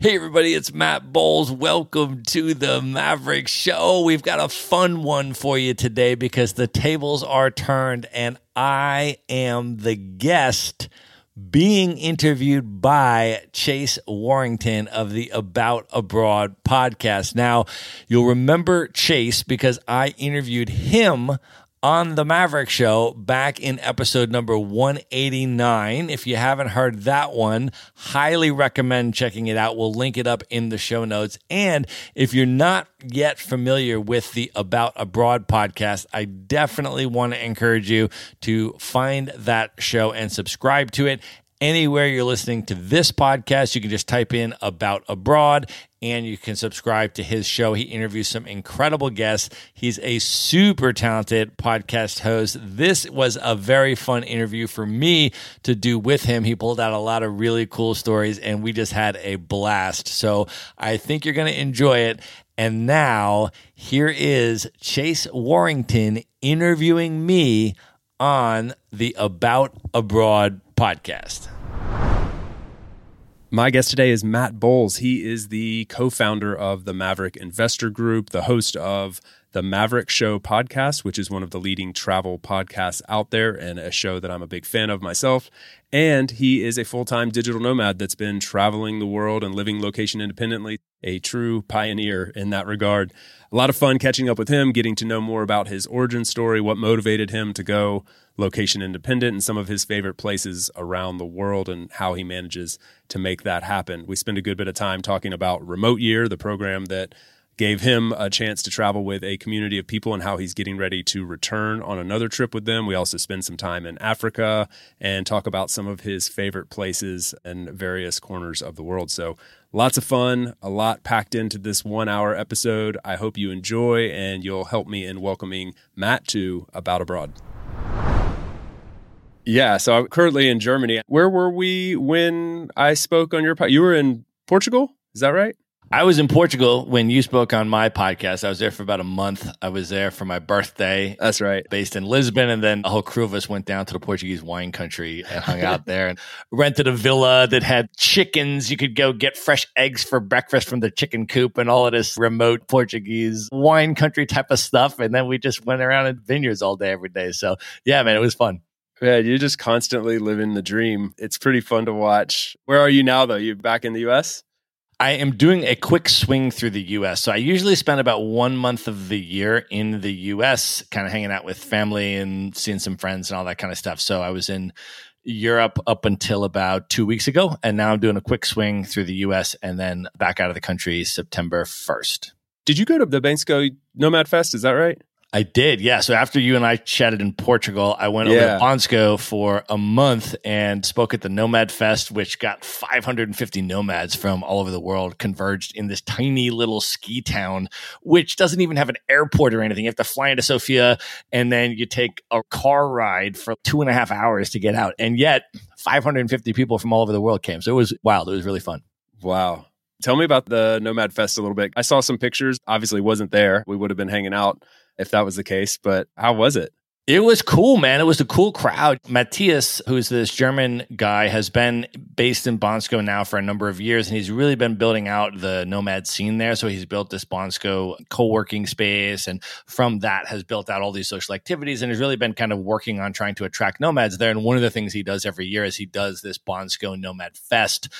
Hey, everybody, it's Matt Bowles. Welcome to the Maverick Show. We've got a fun one for you today because the tables are turned and I am the guest being interviewed by Chase Warrington of the About Abroad podcast. Now, you'll remember Chase because I interviewed him on the Maverick Show back in episode number 189. If you haven't heard that one, highly recommend checking it out. We'll link it up in the show notes. And if you're not yet familiar with the About Abroad podcast, I definitely want to encourage you to find that show and subscribe to it anywhere you're listening to this podcast. You can just type in About Abroad and you can subscribe to his show. He interviews some incredible guests. He's a super talented podcast host. This was a very fun interview for me to do with him. He pulled out a lot of really cool stories and we just had a blast. So I think you're going to enjoy it. And now here is Chase Warrington interviewing me on the About Abroad podcast. My guest today is Matt Bowles. He is the co founder of the Maverick Investor Group, the host of the Maverick Show podcast, which is one of the leading travel podcasts out there and a show that I'm a big fan of myself. And he is a full time digital nomad that's been traveling the world and living location independently, a true pioneer in that regard. A lot of fun catching up with him, getting to know more about his origin story, what motivated him to go location independent and some of his favorite places around the world and how he manages to make that happen. We spend a good bit of time talking about Remote Year, the program that gave him a chance to travel with a community of people and how he's getting ready to return on another trip with them. We also spend some time in Africa and talk about some of his favorite places and various corners of the world. So, lots of fun, a lot packed into this one hour episode. I hope you enjoy and you'll help me in welcoming Matt to About Abroad. Yeah, so I'm currently in Germany. Where were we when I spoke on your podcast? You were in Portugal? Is that right? I was in Portugal when you spoke on my podcast. I was there for about a month. I was there for my birthday. That's right. Based in Lisbon. And then a whole crew of us went down to the Portuguese wine country and hung out there and rented a villa that had chickens. You could go get fresh eggs for breakfast from the chicken coop and all of this remote Portuguese wine country type of stuff. And then we just went around in vineyards all day, every day. So, yeah, man, it was fun. Yeah, you're just constantly living the dream. It's pretty fun to watch. Where are you now, though? You back in the US? I am doing a quick swing through the US. So I usually spend about one month of the year in the US, kind of hanging out with family and seeing some friends and all that kind of stuff. So I was in Europe up until about two weeks ago. And now I'm doing a quick swing through the US and then back out of the country September 1st. Did you go to the Bansko Nomad Fest? Is that right? I did, yeah. So after you and I chatted in Portugal, I went over to Bansko for a month and spoke at the Nomad Fest, which got 550 nomads from all over the world converged in this tiny little ski town, which doesn't even have an airport or anything. You have to fly into Sofia and then you take a car ride for two and a half hours to get out. And yet 550 people from all over the world came. So it was wild. It was really fun. Wow. Tell me about the Nomad Fest a little bit. I saw some pictures. Obviously, wasn't there. We would have been hanging out if that was the case. But how was it? It was cool, man. It was a cool crowd. Matthias, who's this German guy, has been based in Bansko now for a number of years, and he's really been building out the nomad scene there. So he's built this Bansko co-working space, and from that has built out all these social activities, and has really been kind of working on trying to attract nomads there. And one of the things he does every year is he does this Bansko Nomad Fest,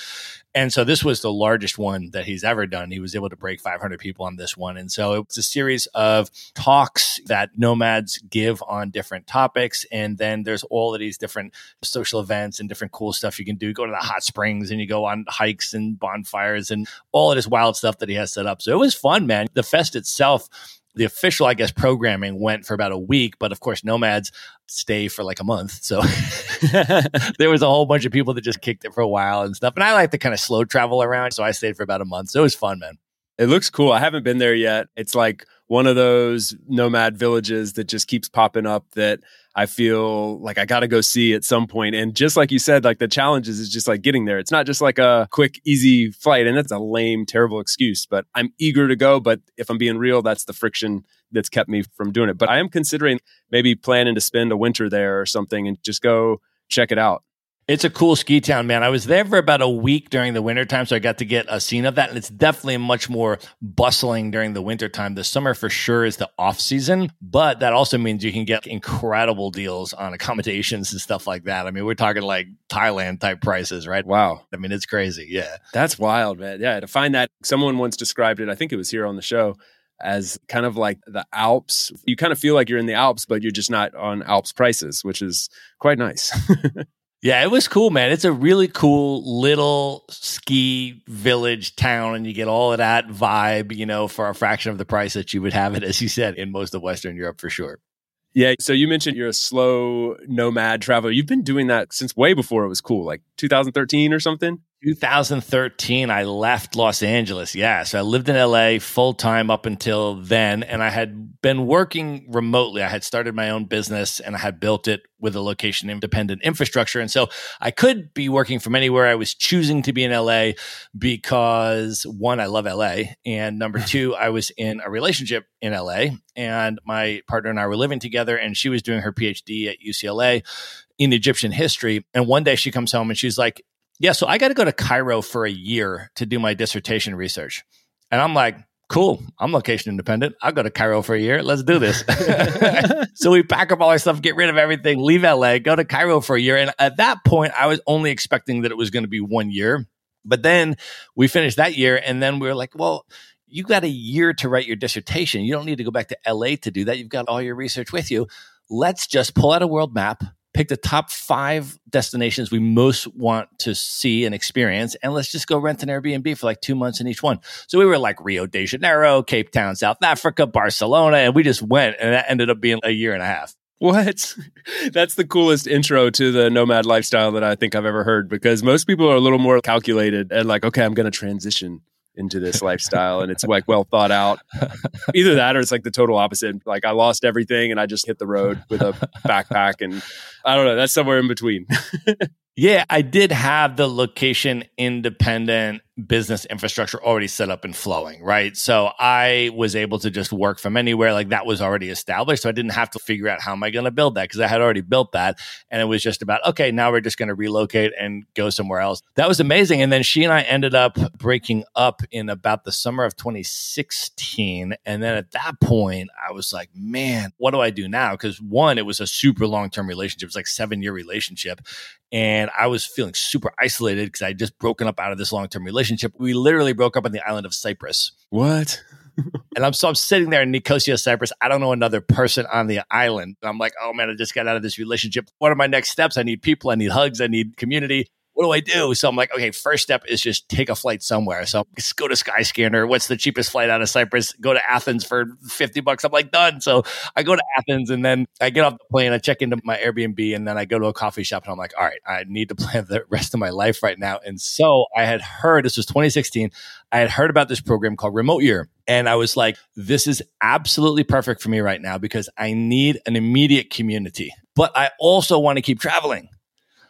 and so this was the largest one that he's ever done. He was able to break 500 people on this one. And so it's a series of talks that nomads give on different topics. And then there's all of these different social events and different cool stuff you can do. Go to the hot springs and you go on hikes and bonfires and all of this wild stuff that he has set up. So it was fun, man. The fest itself the official, I guess, programming went for about a week, but of course, nomads stay for like a month. So there was a whole bunch of people that just kicked it for a while and stuff. And I like to kind of slow travel around. So I stayed for about a month. So it was fun, man. It looks cool. I haven't been there yet. It's like one of those nomad villages that just keeps popping up that I feel like I got to go see at some point. And just like you said, like the challenges is just like getting there. It's not just like a quick, easy flight. And that's a lame, terrible excuse, but I'm eager to go. But if I'm being real, that's the friction that's kept me from doing it. But I am considering maybe planning to spend a winter there or something and just go check it out. It's a cool ski town, man. I was there for about a week during the wintertime, so I got to get a scene of that. And it's definitely much more bustling during the wintertime. The summer for sure is the off season, but that also means you can get incredible deals on accommodations and stuff like that. I mean, we're talking like Thailand type prices, right? Wow. I mean, it's crazy. Yeah. That's wild, man. Yeah. To find that, someone once described it, I think it was here on the show as kind of like the Alps. You kind of feel like you're in the Alps, but you're just not on Alps prices, which is quite nice. Yeah, it was cool, man. It's a really cool little ski village town, and you get all of that vibe, you know, for a fraction of the price that you would have it, as you said, in most of Western Europe for sure. Yeah. So you mentioned you're a slow nomad traveler. You've been doing that since way before it was cool, like 2013 or something. 2013, I left Los Angeles. Yeah. So I lived in LA full time up until then. And I had been working remotely. I had started my own business and I had built it with a location independent infrastructure. And so I could be working from anywhere. I was choosing to be in LA because one, I love LA. And number two, I was in a relationship in LA and my partner and I were living together and she was doing her PhD at UCLA in Egyptian history. And one day she comes home and she's like, yeah, so I got to go to Cairo for a year to do my dissertation research. And I'm like, cool, I'm location independent. I'll go to Cairo for a year. Let's do this. so we pack up all our stuff, get rid of everything, leave LA, go to Cairo for a year. And at that point, I was only expecting that it was going to be one year. But then we finished that year, and then we were like, well, you got a year to write your dissertation. You don't need to go back to LA to do that. You've got all your research with you. Let's just pull out a world map, pick the top five destinations we most want to see and experience, and let's just go rent an Airbnb for like two months in each one. So we were like Rio de Janeiro, Cape Town, South Africa, Barcelona, and we just went, and that ended up being a year and a half. What? That's the coolest intro to the nomad lifestyle that I think I've ever heard because most people are a little more calculated and like, okay, I'm going to transition into this lifestyle and it's like well thought out. Either that or it's like the total opposite. Like I lost everything and I just hit the road with a backpack and I don't know, that's somewhere in between. yeah, I did have the location independent business infrastructure already set up and flowing, right? So I was able to just work from anywhere. Like that was already established. So I didn't have to figure out how am I going to build that because I had already built that. And it was just about, okay, now we're just going to relocate and go somewhere else. That was amazing. And then she and I ended up breaking up in about the summer of 2016. And then at that point, I was like, man, what do I do now? Because one, it was a super long term relationship. It was like seven year relationship. And I was feeling super isolated because I had just broken up out of this long term relationship. We literally broke up on the island of Cyprus. What? and I'm so I'm sitting there in Nicosia, Cyprus. I don't know another person on the island. And I'm like, oh man, I just got out of this relationship. What are my next steps? I need people. I need hugs. I need community what do I do? So I'm like, okay, first step is just take a flight somewhere. So just go to Skyscanner. What's the cheapest flight out of Cyprus? Go to Athens for 50 bucks. I'm like, done. So I go to Athens and then I get off the plane. I check into my Airbnb and then I go to a coffee shop and I'm like, all right, I need to plan the rest of my life right now. And so I had heard, this was 2016, I had heard about this program called Remote Year. And I was like, this is absolutely perfect for me right now because I need an immediate community, but I also want to keep traveling.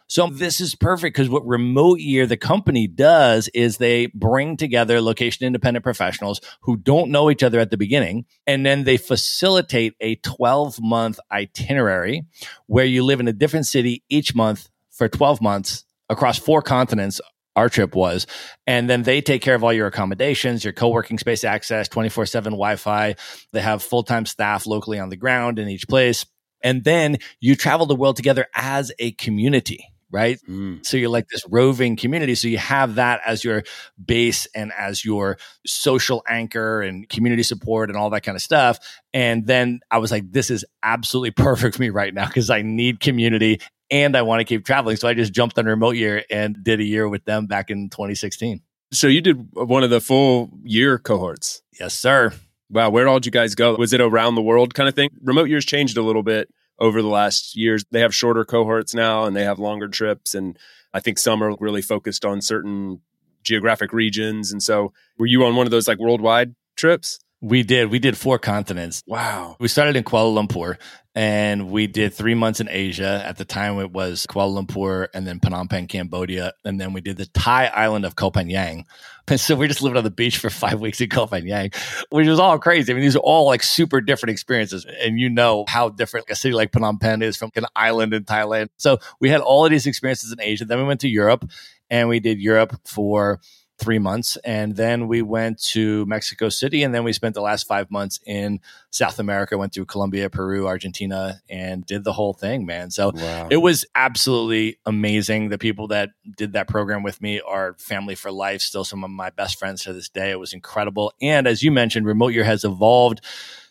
So mm-hmm. this is perfect because what Remote Year, the company does is they bring together location independent professionals who don't know each other at the beginning. And then they facilitate a 12 month itinerary where you live in a different city each month for 12 months across four continents our trip was. And then they take care of all your accommodations, your co working space access, 24 7 Wi Fi. They have full time staff locally on the ground in each place. And then you travel the world together as a community. Right. Mm. So you're like this roving community. So you have that as your base and as your social anchor and community support and all that kind of stuff. And then I was like, this is absolutely perfect for me right now because I need community and I want to keep traveling. So I just jumped on remote year and did a year with them back in 2016. So you did one of the full year cohorts. Yes, sir. Wow. Where all did you guys go? Was it around the world kind of thing? Remote years changed a little bit over the last years. They have shorter cohorts now and they have longer trips. And I think some are really focused on certain geographic regions. And so were you on one of those like worldwide trips? We did. We did four continents. Wow. We started in Kuala Lumpur and we did three months in Asia. At the time, it was Kuala Lumpur and then Phnom Penh, Cambodia. And then we did the Thai island of Koh Phangan. And so we just lived on the beach for five weeks in Koh Phangan, which was all crazy. I mean, these are all like super different experiences. And you know how different a city like Phnom Penh is from an island in Thailand. So we had all of these experiences in Asia. Then we went to Europe and we did Europe for three months. And then we went to Mexico City. And then we spent the last five months in South America, went through Colombia, Peru, Argentina, and did the whole thing, man. So wow. it was absolutely amazing. The people that did that program with me are family for life, still some of my best friends to this day. It was incredible. And as you mentioned, Remote Year has evolved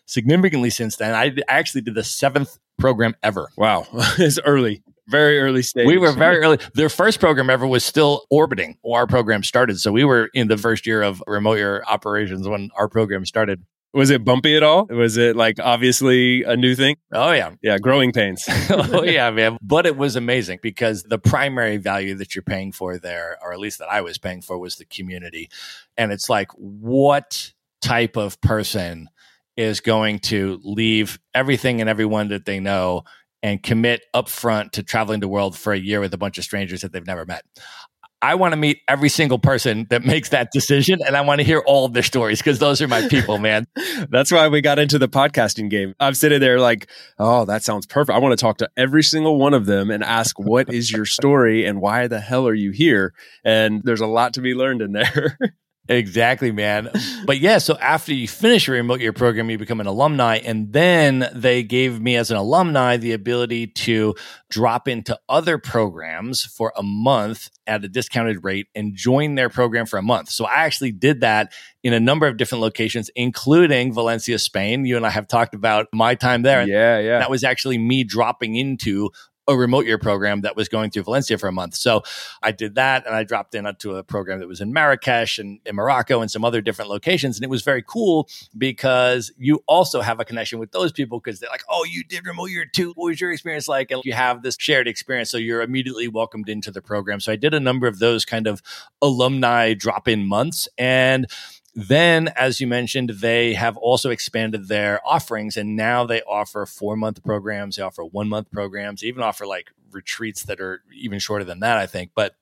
significantly since then. I actually did the seventh program ever. Wow. it's early very early stage. We were very early. Their first program ever was still orbiting when our program started. So we were in the first year of remote year operations when our program started. Was it bumpy at all? Was it like obviously a new thing? Oh, yeah. Yeah, growing pains. oh, yeah, man. But it was amazing because the primary value that you're paying for there, or at least that I was paying for, was the community. And it's like, what type of person is going to leave everything and everyone that they know and commit upfront to traveling the world for a year with a bunch of strangers that they've never met. I want to meet every single person that makes that decision and I want to hear all of their stories because those are my people, man. That's why we got into the podcasting game. I'm sitting there like, oh, that sounds perfect. I want to talk to every single one of them and ask, what is your story and why the hell are you here? And there's a lot to be learned in there. Exactly, man. But yeah, so after you finish your remote year program, you become an alumni. And then they gave me, as an alumni, the ability to drop into other programs for a month at a discounted rate and join their program for a month. So I actually did that in a number of different locations, including Valencia, Spain. You and I have talked about my time there. Yeah, yeah. That was actually me dropping into a remote year program that was going through Valencia for a month. So I did that and I dropped in onto a program that was in Marrakesh and in Morocco and some other different locations. And it was very cool because you also have a connection with those people because they're like, oh, you did remote year too. What was your experience like? And you have this shared experience. So you're immediately welcomed into the program. So I did a number of those kind of alumni drop in months. And then, as you mentioned, they have also expanded their offerings and now they offer four month programs, they offer one month programs, they even offer like retreats that are even shorter than that, I think. But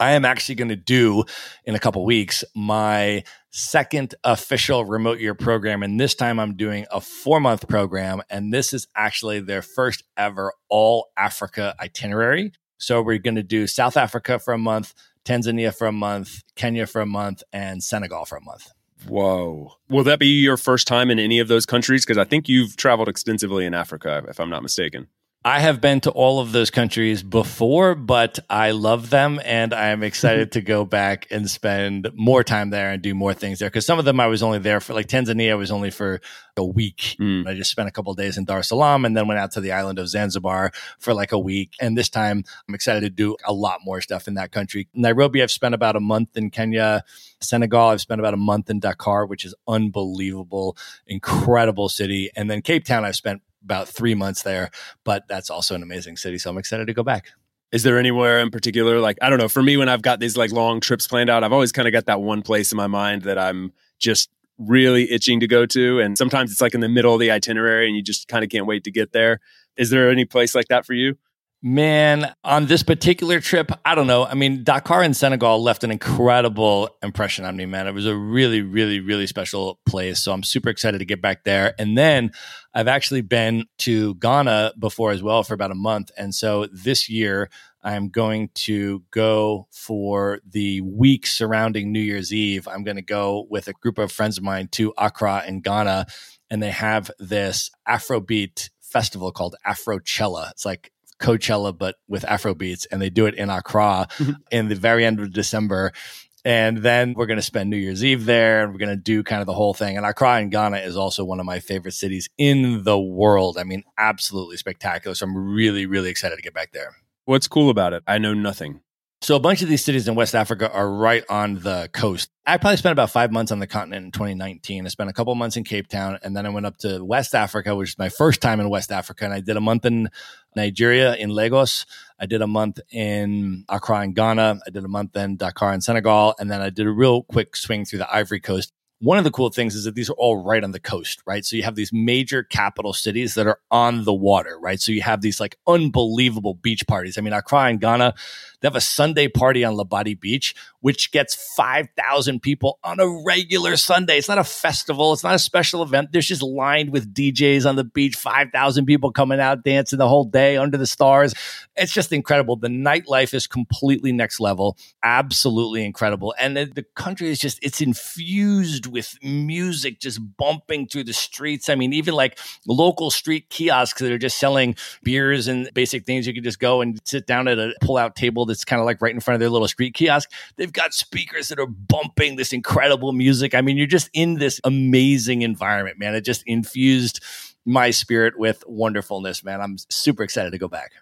I am actually going to do in a couple weeks my second official remote year program. And this time I'm doing a four month program. And this is actually their first ever all Africa itinerary. So we're going to do South Africa for a month, Tanzania for a month, Kenya for a month, and Senegal for a month. Whoa. Will that be your first time in any of those countries? Because I think you've traveled extensively in Africa, if I'm not mistaken. I have been to all of those countries before, but I love them and I am excited to go back and spend more time there and do more things there. Because some of them I was only there for, like Tanzania, was only for a week. Mm. I just spent a couple days in Dar es Salaam and then went out to the island of Zanzibar for like a week. And this time I'm excited to do a lot more stuff in that country. Nairobi, I've spent about a month in Kenya. Senegal, I've spent about a month in Dakar, which is unbelievable, incredible city. And then Cape Town, I've spent about three months there, but that's also an amazing city. So I'm excited to go back. Is there anywhere in particular, like, I don't know, for me, when I've got these like long trips planned out, I've always kind of got that one place in my mind that I'm just really itching to go to. And sometimes it's like in the middle of the itinerary and you just kind of can't wait to get there. Is there any place like that for you? Man, on this particular trip, I don't know. I mean, Dakar in Senegal left an incredible impression on me, man. It was a really, really, really special place. So I'm super excited to get back there. And then I've actually been to Ghana before as well for about a month. And so this year, I'm going to go for the week surrounding New Year's Eve. I'm going to go with a group of friends of mine to Accra in Ghana, and they have this Afrobeat festival called Afrochella. It's like Coachella, but with Afro beats, and they do it in Accra mm-hmm. in the very end of December. And then we're going to spend New Year's Eve there and we're going to do kind of the whole thing. And Accra in Ghana is also one of my favorite cities in the world. I mean, absolutely spectacular. So I'm really, really excited to get back there. What's cool about it? I know nothing. So a bunch of these cities in West Africa are right on the coast. I probably spent about five months on the continent in 2019. I spent a couple months in Cape Town, and then I went up to West Africa, which is my first time in West Africa. And I did a month in Nigeria, in Lagos. I did a month in Accra in Ghana. I did a month in Dakar in Senegal, and then I did a real quick swing through the Ivory Coast one of the cool things is that these are all right on the coast, right? So you have these major capital cities that are on the water, right? So you have these like unbelievable beach parties. I mean, Accra in Ghana, they have a Sunday party on Labadi Beach, which gets 5,000 people on a regular Sunday. It's not a festival. It's not a special event. There's just lined with DJs on the beach, 5,000 people coming out dancing the whole day under the stars. It's just incredible. The nightlife is completely next level. Absolutely incredible. And the, the country is just, it's infused with music just bumping through the streets. I mean, even like local street kiosks that are just selling beers and basic things. You can just go and sit down at a pull out table that's kind of like right in front of their little street kiosk. They've got speakers that are bumping this incredible music. I mean, you're just in this amazing environment, man. It just infused my spirit with wonderfulness, man. I'm super excited to go back.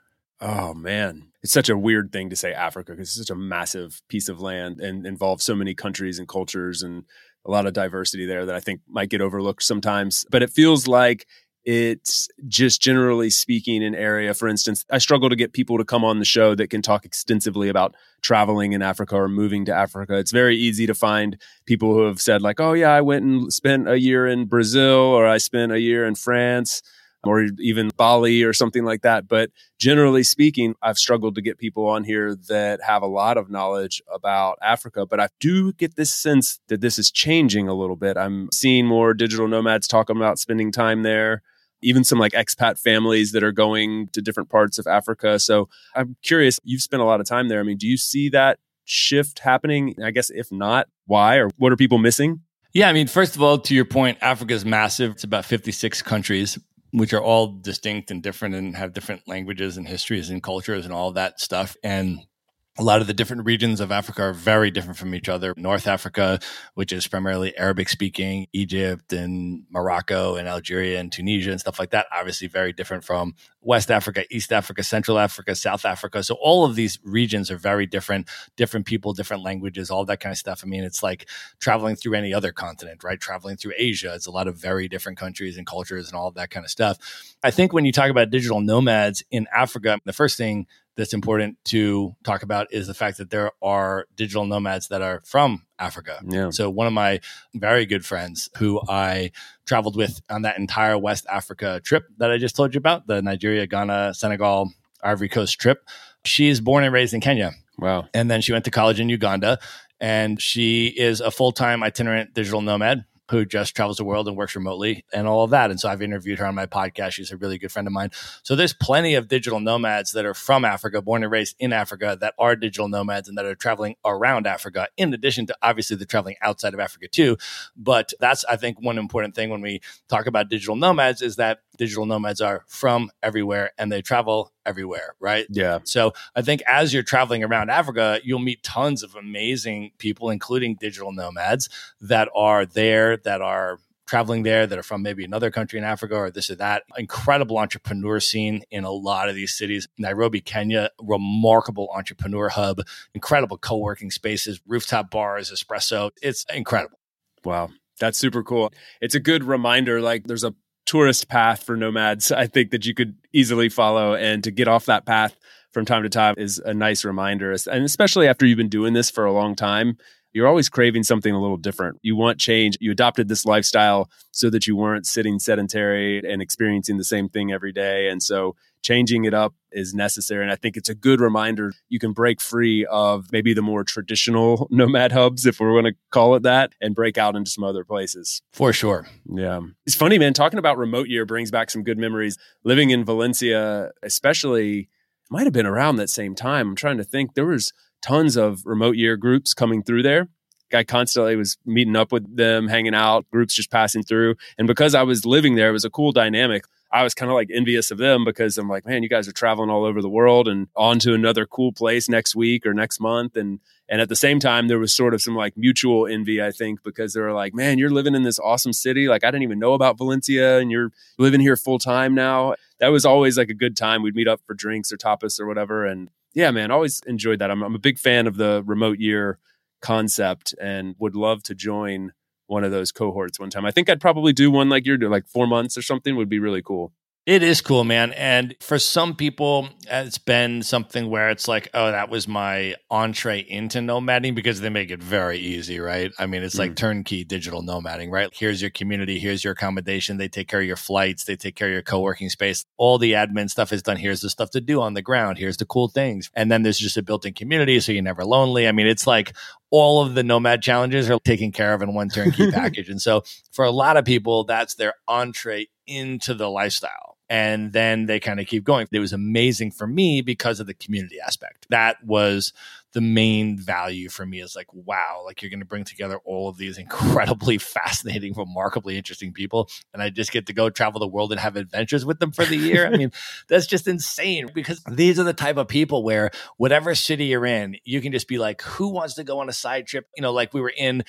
Oh man, it's such a weird thing to say Africa because it's such a massive piece of land and involves so many countries and cultures and a lot of diversity there that I think might get overlooked sometimes. But it feels like it's just generally speaking an area for instance i struggle to get people to come on the show that can talk extensively about traveling in africa or moving to africa. It's very easy to find people who have said like oh yeah i went and spent a year in brazil or i spent a year in france or even Bali or something like that. But generally speaking, I've struggled to get people on here that have a lot of knowledge about Africa. But I do get this sense that this is changing a little bit. I'm seeing more digital nomads talking about spending time there. Even some like expat families that are going to different parts of Africa. So I'm curious, you've spent a lot of time there. I mean, do you see that shift happening? I guess if not, why or what are people missing? Yeah, I mean, first of all, to your point, Africa is massive. It's about 56 countries which are all distinct and different and have different languages and histories and cultures and all that stuff. And a lot of the different regions of Africa are very different from each other. North Africa, which is primarily Arabic speaking, Egypt and Morocco and Algeria and Tunisia and stuff like that, obviously very different from West Africa, East Africa, Central Africa, South Africa. So all of these regions are very different, different people, different languages, all that kind of stuff. I mean, it's like traveling through any other continent, right? Traveling through Asia, it's a lot of very different countries and cultures and all that kind of stuff. I think when you talk about digital nomads in Africa, the first thing that's important to talk about is the fact that there are digital nomads that are from Africa. Yeah. So one of my very good friends who I traveled with on that entire West Africa trip that I just told you about, the Nigeria, Ghana, Senegal, Ivory Coast trip, she is born and raised in Kenya. Wow. And then she went to college in Uganda and she is a full-time itinerant digital nomad who just travels the world and works remotely and all of that. And so I've interviewed her on my podcast. She's a really good friend of mine. So there's plenty of digital nomads that are from Africa, born and raised in Africa, that are digital nomads and that are traveling around Africa, in addition to obviously the traveling outside of Africa too. But that's, I think, one important thing when we talk about digital nomads is that digital nomads are from everywhere and they travel everywhere, right? Yeah. So I think as you're traveling around Africa, you'll meet tons of amazing people, including digital nomads that are there, that are traveling there that are from maybe another country in Africa or this or that. Incredible entrepreneur scene in a lot of these cities. Nairobi, Kenya, remarkable entrepreneur hub, incredible co working spaces, rooftop bars, espresso. It's incredible. Wow. That's super cool. It's a good reminder. Like there's a tourist path for nomads, I think that you could easily follow. And to get off that path from time to time is a nice reminder. And especially after you've been doing this for a long time, you're always craving something a little different. You want change. You adopted this lifestyle so that you weren't sitting sedentary and experiencing the same thing every day. And so changing it up is necessary. And I think it's a good reminder you can break free of maybe the more traditional nomad hubs, if we're going to call it that, and break out into some other places. For sure. Yeah. It's funny, man. Talking about remote year brings back some good memories. Living in Valencia, especially, might have been around that same time. I'm trying to think. There was tons of remote year groups coming through there. I constantly was meeting up with them, hanging out, groups just passing through. And because I was living there, it was a cool dynamic. I was kind of like envious of them because I'm like, man, you guys are traveling all over the world and on to another cool place next week or next month. And and at the same time, there was sort of some like mutual envy, I think, because they were like, man, you're living in this awesome city. Like I didn't even know about Valencia and you're living here full time now. That was always like a good time. We'd meet up for drinks or tapas or whatever. And yeah, man, always enjoyed that. I'm, I'm a big fan of the remote year concept and would love to join one of those cohorts one time. I think I'd probably do one like you're doing, like four months or something would be really cool. It is cool, man. And for some people, it's been something where it's like, oh, that was my entree into nomading because they make it very easy, right? I mean, it's mm. like turnkey digital nomading, right? Here's your community, here's your accommodation. They take care of your flights, they take care of your co working space. All the admin stuff is done. Here's the stuff to do on the ground, here's the cool things. And then there's just a built in community, so you're never lonely. I mean, it's like all of the nomad challenges are taken care of in one turnkey package. And so for a lot of people, that's their entree into the lifestyle and then they kind of keep going. It was amazing for me because of the community aspect. That was the main value for me is like, wow, like you're going to bring together all of these incredibly fascinating, remarkably interesting people. And I just get to go travel the world and have adventures with them for the year. I mean, that's just insane because these are the type of people where whatever city you're in, you can just be like, who wants to go on a side trip? You know, like we were in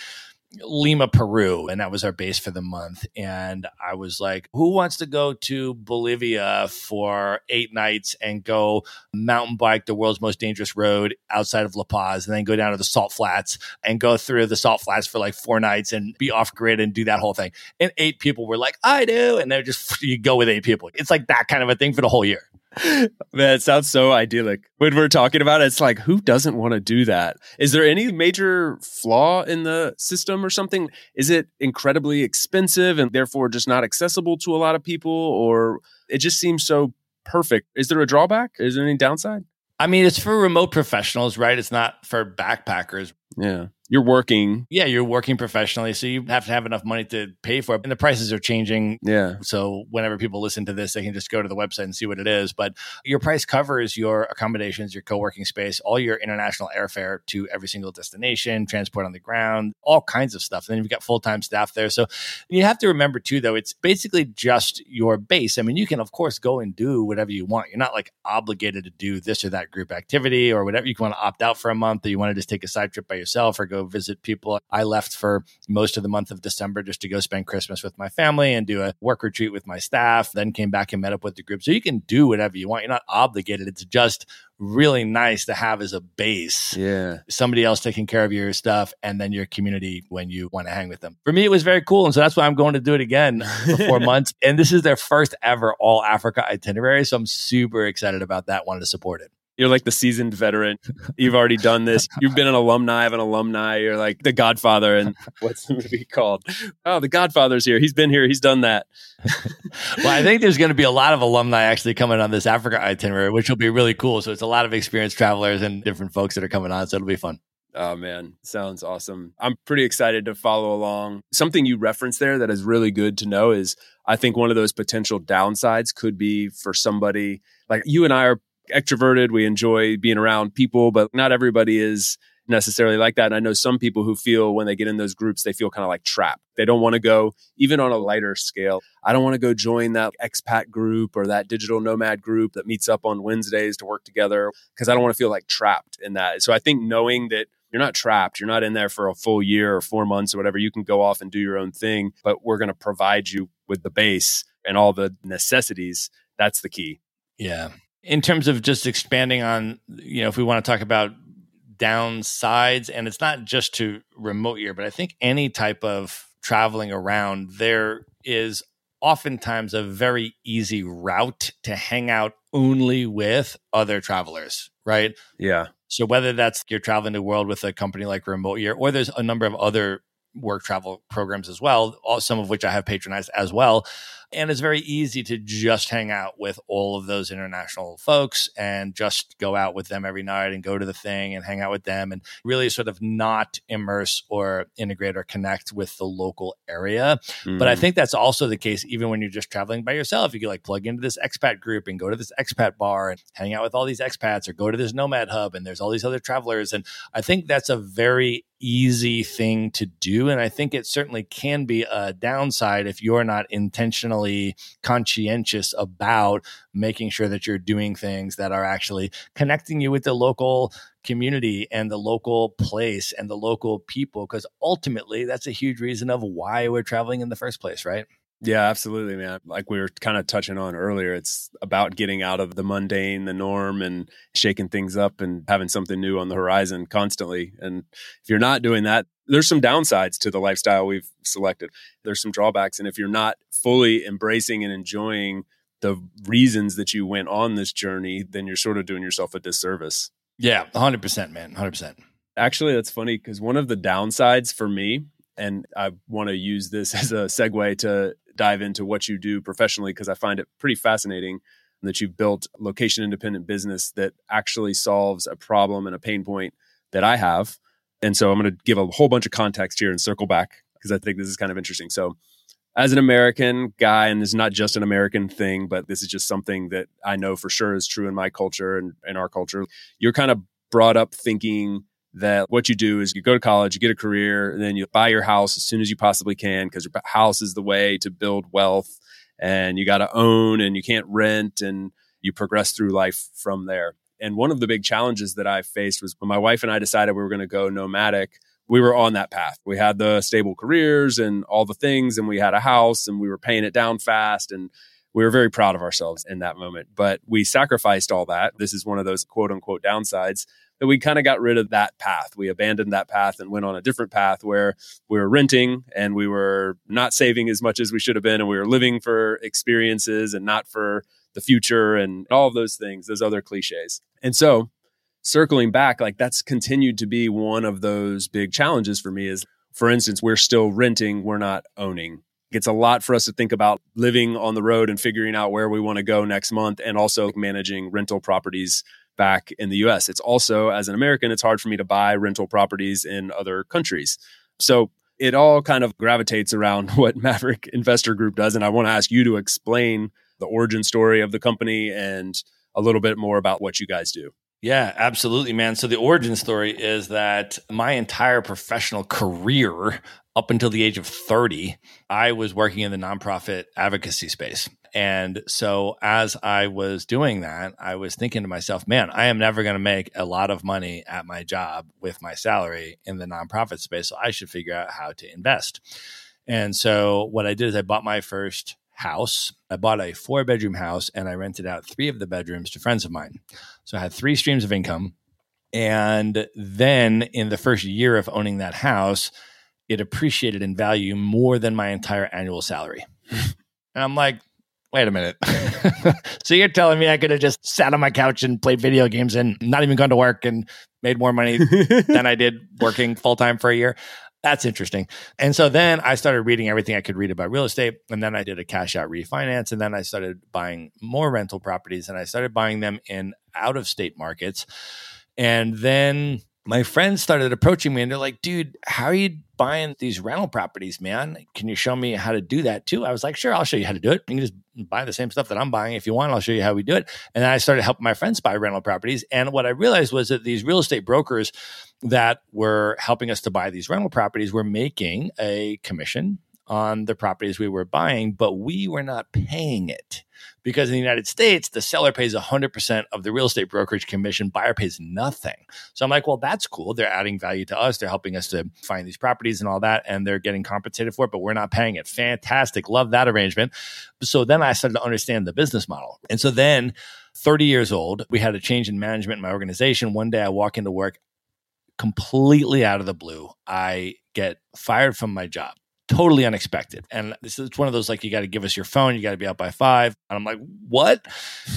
Lima, Peru, and that was our base for the month. And I was like, who wants to go to Bolivia for eight nights and go mountain bike the world's most dangerous road outside of La Paz and then go down to the salt flats and go through the salt flats for like four nights and be off grid and do that whole thing? And eight people were like, I do. And they're just, you go with eight people. It's like that kind of a thing for the whole year. Man, it sounds so idyllic. When we're talking about it, it's like, who doesn't want to do that? Is there any major flaw in the system or something? Is it incredibly expensive and therefore just not accessible to a lot of people? Or it just seems so perfect? Is there a drawback? Is there any downside? I mean, it's for remote professionals, right? It's not for backpackers. Yeah you're working. Yeah, you're working professionally, so you have to have enough money to pay for it. And the prices are changing. Yeah. So whenever people listen to this, they can just go to the website and see what it is. But your price covers your accommodations, your co-working space, all your international airfare to every single destination, transport on the ground, all kinds of stuff. And then you've got full-time staff there. So you have to remember too, though, it's basically just your base. I mean, you can of course go and do whatever you want. You're not like obligated to do this or that group activity or whatever. You can want to opt out for a month, or you want to just take a side trip by yourself, or go visit people. I left for most of the month of December just to go spend Christmas with my family and do a work retreat with my staff, then came back and met up with the group. So you can do whatever you want. You're not obligated. It's just really nice to have as a base. Yeah. Somebody else taking care of your stuff and then your community when you want to hang with them. For me, it was very cool. And so that's why I'm going to do it again for four months. And this is their first ever all Africa itinerary. So I'm super excited about that. Wanted to support it. You're like the seasoned veteran. You've already done this. You've been an alumni of an alumni. You're like the Godfather. And what's the movie called? Oh, the Godfather's here. He's been here. He's done that. well, I think there's going to be a lot of alumni actually coming on this Africa itinerary, which will be really cool. So it's a lot of experienced travelers and different folks that are coming on. So it'll be fun. Oh man, sounds awesome. I'm pretty excited to follow along. Something you referenced there that is really good to know is I think one of those potential downsides could be for somebody like you and I are extroverted. We enjoy being around people, but not everybody is necessarily like that. And I know some people who feel when they get in those groups, they feel kind of like trapped. They don't want to go, even on a lighter scale. I don't want to go join that expat group or that digital nomad group that meets up on Wednesdays to work together because I don't want to feel like trapped in that. So I think knowing that you're not trapped, you're not in there for a full year or four months or whatever, you can go off and do your own thing, but we're going to provide you with the base and all the necessities. That's the key. Yeah in terms of just expanding on, you know, if we want to talk about downsides, and it's not just to remote year, but I think any type of traveling around, there is oftentimes a very easy route to hang out only with other travelers, right? Yeah. So whether that's you're traveling the world with a company like Remote Year, or there's a number of other work travel programs as well, some of which I have patronized as well. And it's very easy to just hang out with all of those international folks and just go out with them every night and go to the thing and hang out with them and really sort of not immerse or integrate or connect with the local area. Mm. But I mm-hmm. think that's also the case even when you're just traveling by yourself. You can like plug into this expat group and go to this expat bar and hang out with all these expats or go to this nomad hub and there's all these other travelers. And I think that's a very easy thing to do. And I think it certainly can be a downside if you're not intentionally conscientious about making sure that you're doing things that are actually connecting you with the local community and the local place and the local people. Because ultimately, that's a huge reason of why we're traveling in the first place, right? Yeah, absolutely, man. Like we were kind of touching on earlier, it's about getting out of the mundane, the norm, and shaking things up and having something new on the horizon constantly. And if you're not doing that, there's some downsides to the lifestyle we've selected. There's some drawbacks. And if you're not fully embracing and enjoying the reasons that you went on this journey, then you're sort of doing yourself a disservice. Yeah, 100%, man. 100%. Actually, that's funny because one of the downsides for me and I want to use this as a segue to dive into what you do professionally because I find it pretty fascinating that you've built location independent business that actually solves a problem and a pain point that I have. And so I'm going to give a whole bunch of context here and circle back because I think this is kind of interesting. So, as an American guy, and this is not just an American thing, but this is just something that I know for sure is true in my culture and in our culture. You're kind of brought up thinking that what you do is you go to college, you get a career, and then you buy your house as soon as you possibly can because your house is the way to build wealth and you got to own and you can't rent and you progress through life from there. And one of the big challenges that I faced was when my wife and I decided we were going to go nomadic, we were on that path. We had the stable careers and all the things, and we had a house and we were paying it down fast. And we were very proud of ourselves in that moment. But we sacrificed all that. This is one of those quote unquote downsides that we kind of got rid of that path. We abandoned that path and went on a different path where we were renting and we were not saving as much as we should have been. And we were living for experiences and not for the future and all of those things, those other cliches. And so circling back, like that's continued to be one of those big challenges for me is, for instance, we're still renting, we're not owning. It's a lot for us to think about living on the road and figuring out where we want to go next month and also managing rental properties back in the US. It's also, as an American, it's hard for me to buy rental properties in other countries. So it all kind of gravitates around what Maverick Investor Group does. And I want to ask you to explain the origin story of the company and a little bit more about what you guys do. Yeah, absolutely, man. So the origin story is that my entire professional career up until the age of 30, I was working in the nonprofit advocacy space. And so as I was doing that, I was thinking to myself, man, I am never going to make a lot of money at my job with my salary in the nonprofit space. So I should figure out how to invest. And so what I did is I bought my first house. I bought a four bedroom house and I rented out three of the bedrooms to friends of mine. So I had three streams of income. And then in the first year of owning that house, it appreciated in value more than my entire annual salary. and I'm like, wait a minute. so you're telling me I could have just sat on my couch and played video games and not even gone to work and made more money than I did working full time for a year? That's interesting. And so then I started reading everything I could read about real estate. And then I did a cash out refinance. And then I started buying more rental properties and I started buying them in out of state markets. And then my friends started approaching me and they're like, dude, how are you buying these rental properties, man? Can you show me how to do that too? I was like, sure, I'll show you how to do it. You can just buy the same stuff that I'm buying. If you want, I'll show you how we do it. And then I started helping my friends buy rental properties. And what I realized was that these real estate brokers that were helping us to buy these rental properties were making a commission on the properties we were buying, but we were not paying it because in the United States, the seller pays 100% of the real estate brokerage commission, buyer pays nothing. So I'm like, well, that's cool. They're adding value to us. They're helping us to find these properties and all that, and they're getting compensated for it, but we're not paying it. Fantastic. Love that arrangement. So then I started to understand the business model. And so then, 30 years old, we had a change in management in my organization. One day I walk into work completely out of the blue. I get fired from my job totally unexpected. And this is one of those like, you got to give us your phone, you got to be out by five. And I'm like, what?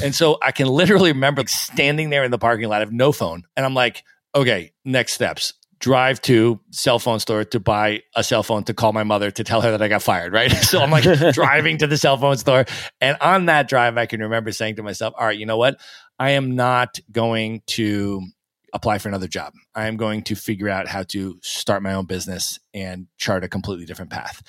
And so I can literally remember standing there in the parking lot, I have no phone. And I'm like, okay, next steps drive to cell phone store to buy a cell phone to call my mother to tell her that I got fired, right? so I'm like driving to the cell phone store. And on that drive, I can remember saying to myself, all right, you know what? I am not going to apply for another job. I am going to figure out how to start my own business and chart a completely different path.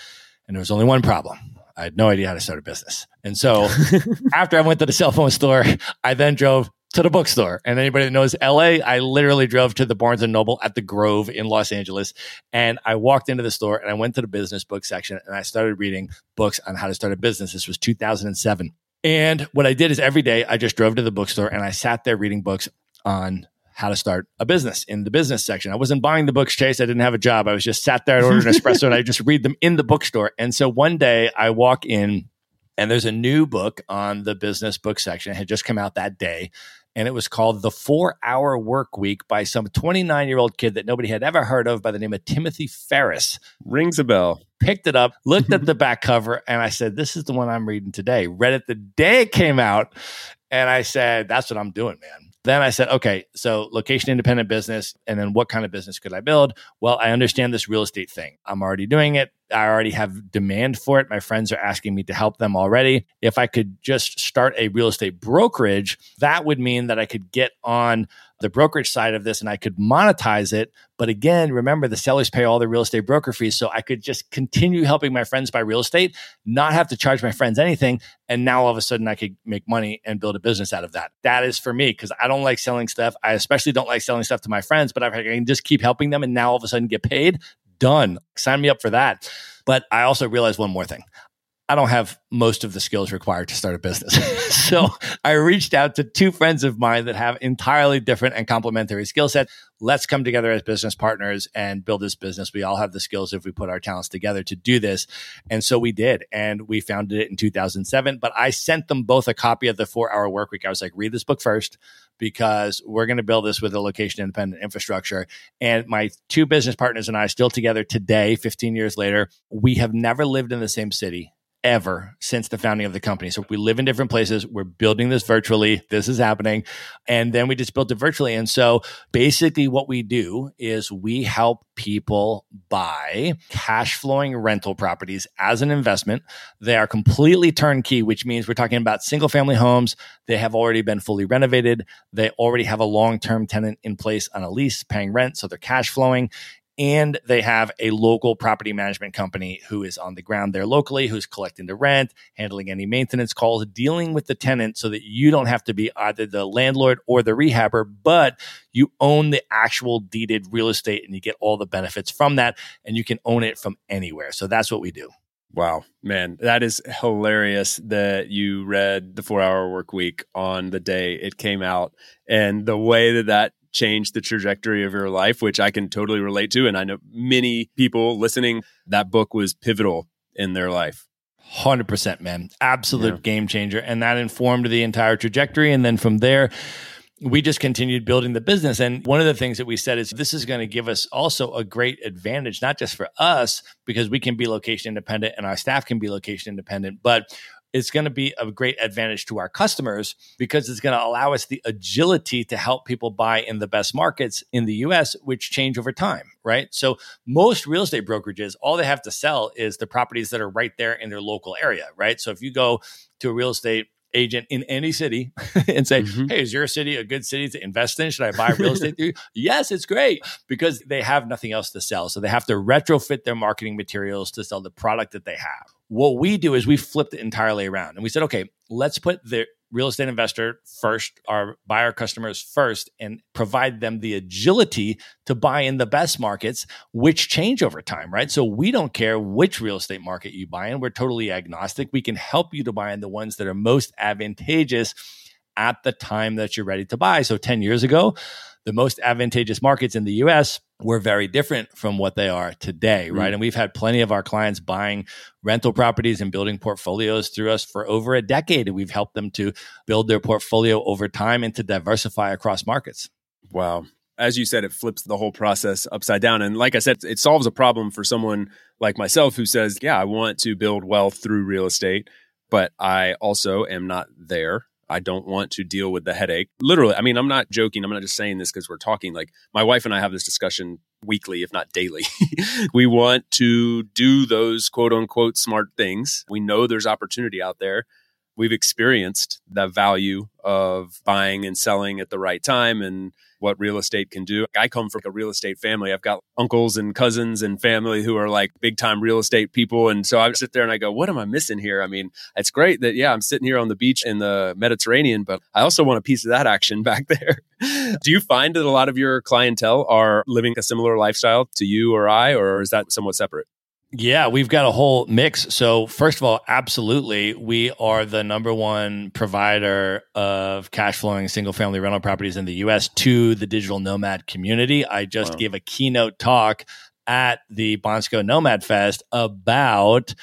And there was only one problem. I had no idea how to start a business. And so after I went to the cell phone store, I then drove to the bookstore. And anybody that knows LA, I literally drove to the Barnes and Noble at the Grove in Los Angeles. And I walked into the store and I went to the business book section and I started reading books on how to start a business. This was 2007. And what I did is every day I just drove to the bookstore and I sat there reading books on how to start a business in the business section. I wasn't buying the books, Chase. I didn't have a job. I was just sat there and ordered an espresso and I just read them in the bookstore. And so one day I walk in and there's a new book on the business book section. It had just come out that day and it was called The Four Hour Work Week by some 29 year old kid that nobody had ever heard of by the name of Timothy Ferriss. Rings a bell. Picked it up, looked at the back cover, and I said, This is the one I'm reading today. Read it the day it came out. And I said, That's what I'm doing, man. Then I said, okay, so location independent business. And then what kind of business could I build? Well, I understand this real estate thing. I'm already doing it. I already have demand for it. My friends are asking me to help them already. If I could just start a real estate brokerage, that would mean that I could get on the brokerage side of this and I could monetize it. But again, remember the sellers pay all the real estate broker fees. So I could just continue helping my friends buy real estate, not have to charge my friends anything. And now all of a sudden I could make money and build a business out of that. That is for me because I don't like selling stuff. I especially don't like selling stuff to my friends, but I can just keep helping them and now all of a sudden get paid, done. Sign me up for that. But I also realized one more thing. I don't have most of the skills required to start a business. so I reached out to two friends of mine that have entirely different and complementary skill sets. Let's come together as business partners and build this business. We all have the skills if we put our talents together to do this. And so we did. And we founded it in 2007. But I sent them both a copy of the four hour work week. I was like, read this book first because we're going to build this with a location independent infrastructure. And my two business partners and I still together today, 15 years later, we have never lived in the same city ever since the founding of the company. So we live in different places. We're building this virtually. This is happening. And then we just built it virtually. And so basically what we do is we help people buy cash flowing rental properties as an investment. They are completely turnkey, which means we're talking about single family homes. They have already been fully renovated. They already have a long term tenant in place on a lease paying rent. So they're cash flowing and they have a local property management company who is on the ground there locally, who's collecting the rent, handling any maintenance calls, dealing with the tenant so that you don't have to be either the landlord or the rehabber, but you own the actual deeded real estate and you get all the benefits from that and you can own it from anywhere. So that's what we do. Wow, man, that is hilarious that you read the four hour work week on the day it came out and the way that that changed the trajectory of your life, which I can totally relate to. And I know many people listening, that book was pivotal in their life. 100%, man. Absolute yeah. game changer. And that informed the entire trajectory. And then from there, we just continued building the business. And one of the things that we said is this is going to give us also a great advantage, not just for us, because we can be location independent and our staff can be location independent, but it's going to be a great advantage to our customers because it's going to allow us the agility to help people buy in the best markets in the US, which change over time, right? So most real estate brokerages, all they have to sell is the properties that are right there in their local area, right? So if you go to a real estate agent in any city and say, mm-hmm. Hey, is your city a good city to invest in? Should I buy real estate through? yes, it's great because they have nothing else to sell. So they have to retrofit their marketing materials to sell the product that they have. What we do is we flipped it entirely around and we said, okay, let's put the real estate investor first, our buyer customers first, and provide them the agility to buy in the best markets, which change over time, right? So we don't care which real estate market you buy in. We're totally agnostic. We can help you to buy in the ones that are most advantageous at the time that you're ready to buy. So 10 years ago, the most advantageous markets in the US were very different from what they are today, right? Mm. And we've had plenty of our clients buying rental properties and building portfolios through us for over a decade. And we've helped them to build their portfolio over time and to diversify across markets. Wow. as you said, it flips the whole process upside down. And like I said, it solves a problem for someone like myself who says, Yeah, I want to build wealth through real estate, but I also am not there. I don't want to deal with the headache. Literally, I mean, I'm not joking. I'm not just saying this because we're talking. Like, my wife and I have this discussion weekly, if not daily. we want to do those quote unquote smart things. We know there's opportunity out there we've experienced the value of buying and selling at the right time and what real estate can do. I come from a real estate family. I've got uncles and cousins and family who are like big time real estate people. And so I sit there and I go, what am I missing here? I mean, it's great that, yeah, I'm sitting here on the beach in the Mediterranean, but I also want a piece of that action back there. do you find that a lot of your clientele are living a similar lifestyle to you or I, or is that somewhat separate? Yeah, we've got a whole mix. So, first of all, absolutely, we are the number one provider of cash flowing single family rental properties in the US to the digital nomad community. I just wow. gave a keynote talk at the Bansko Nomad Fest about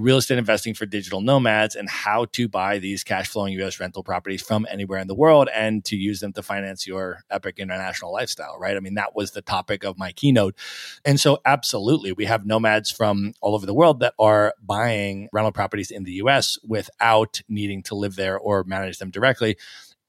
real estate investing for digital nomads and how to buy these cash flowing US rental properties from anywhere in the world and to use them to finance your epic international lifestyle, right? I mean, that was the topic of my keynote. And so, absolutely, we have nomads from all over the world that are buying rental properties in the US without needing to live there or manage them directly.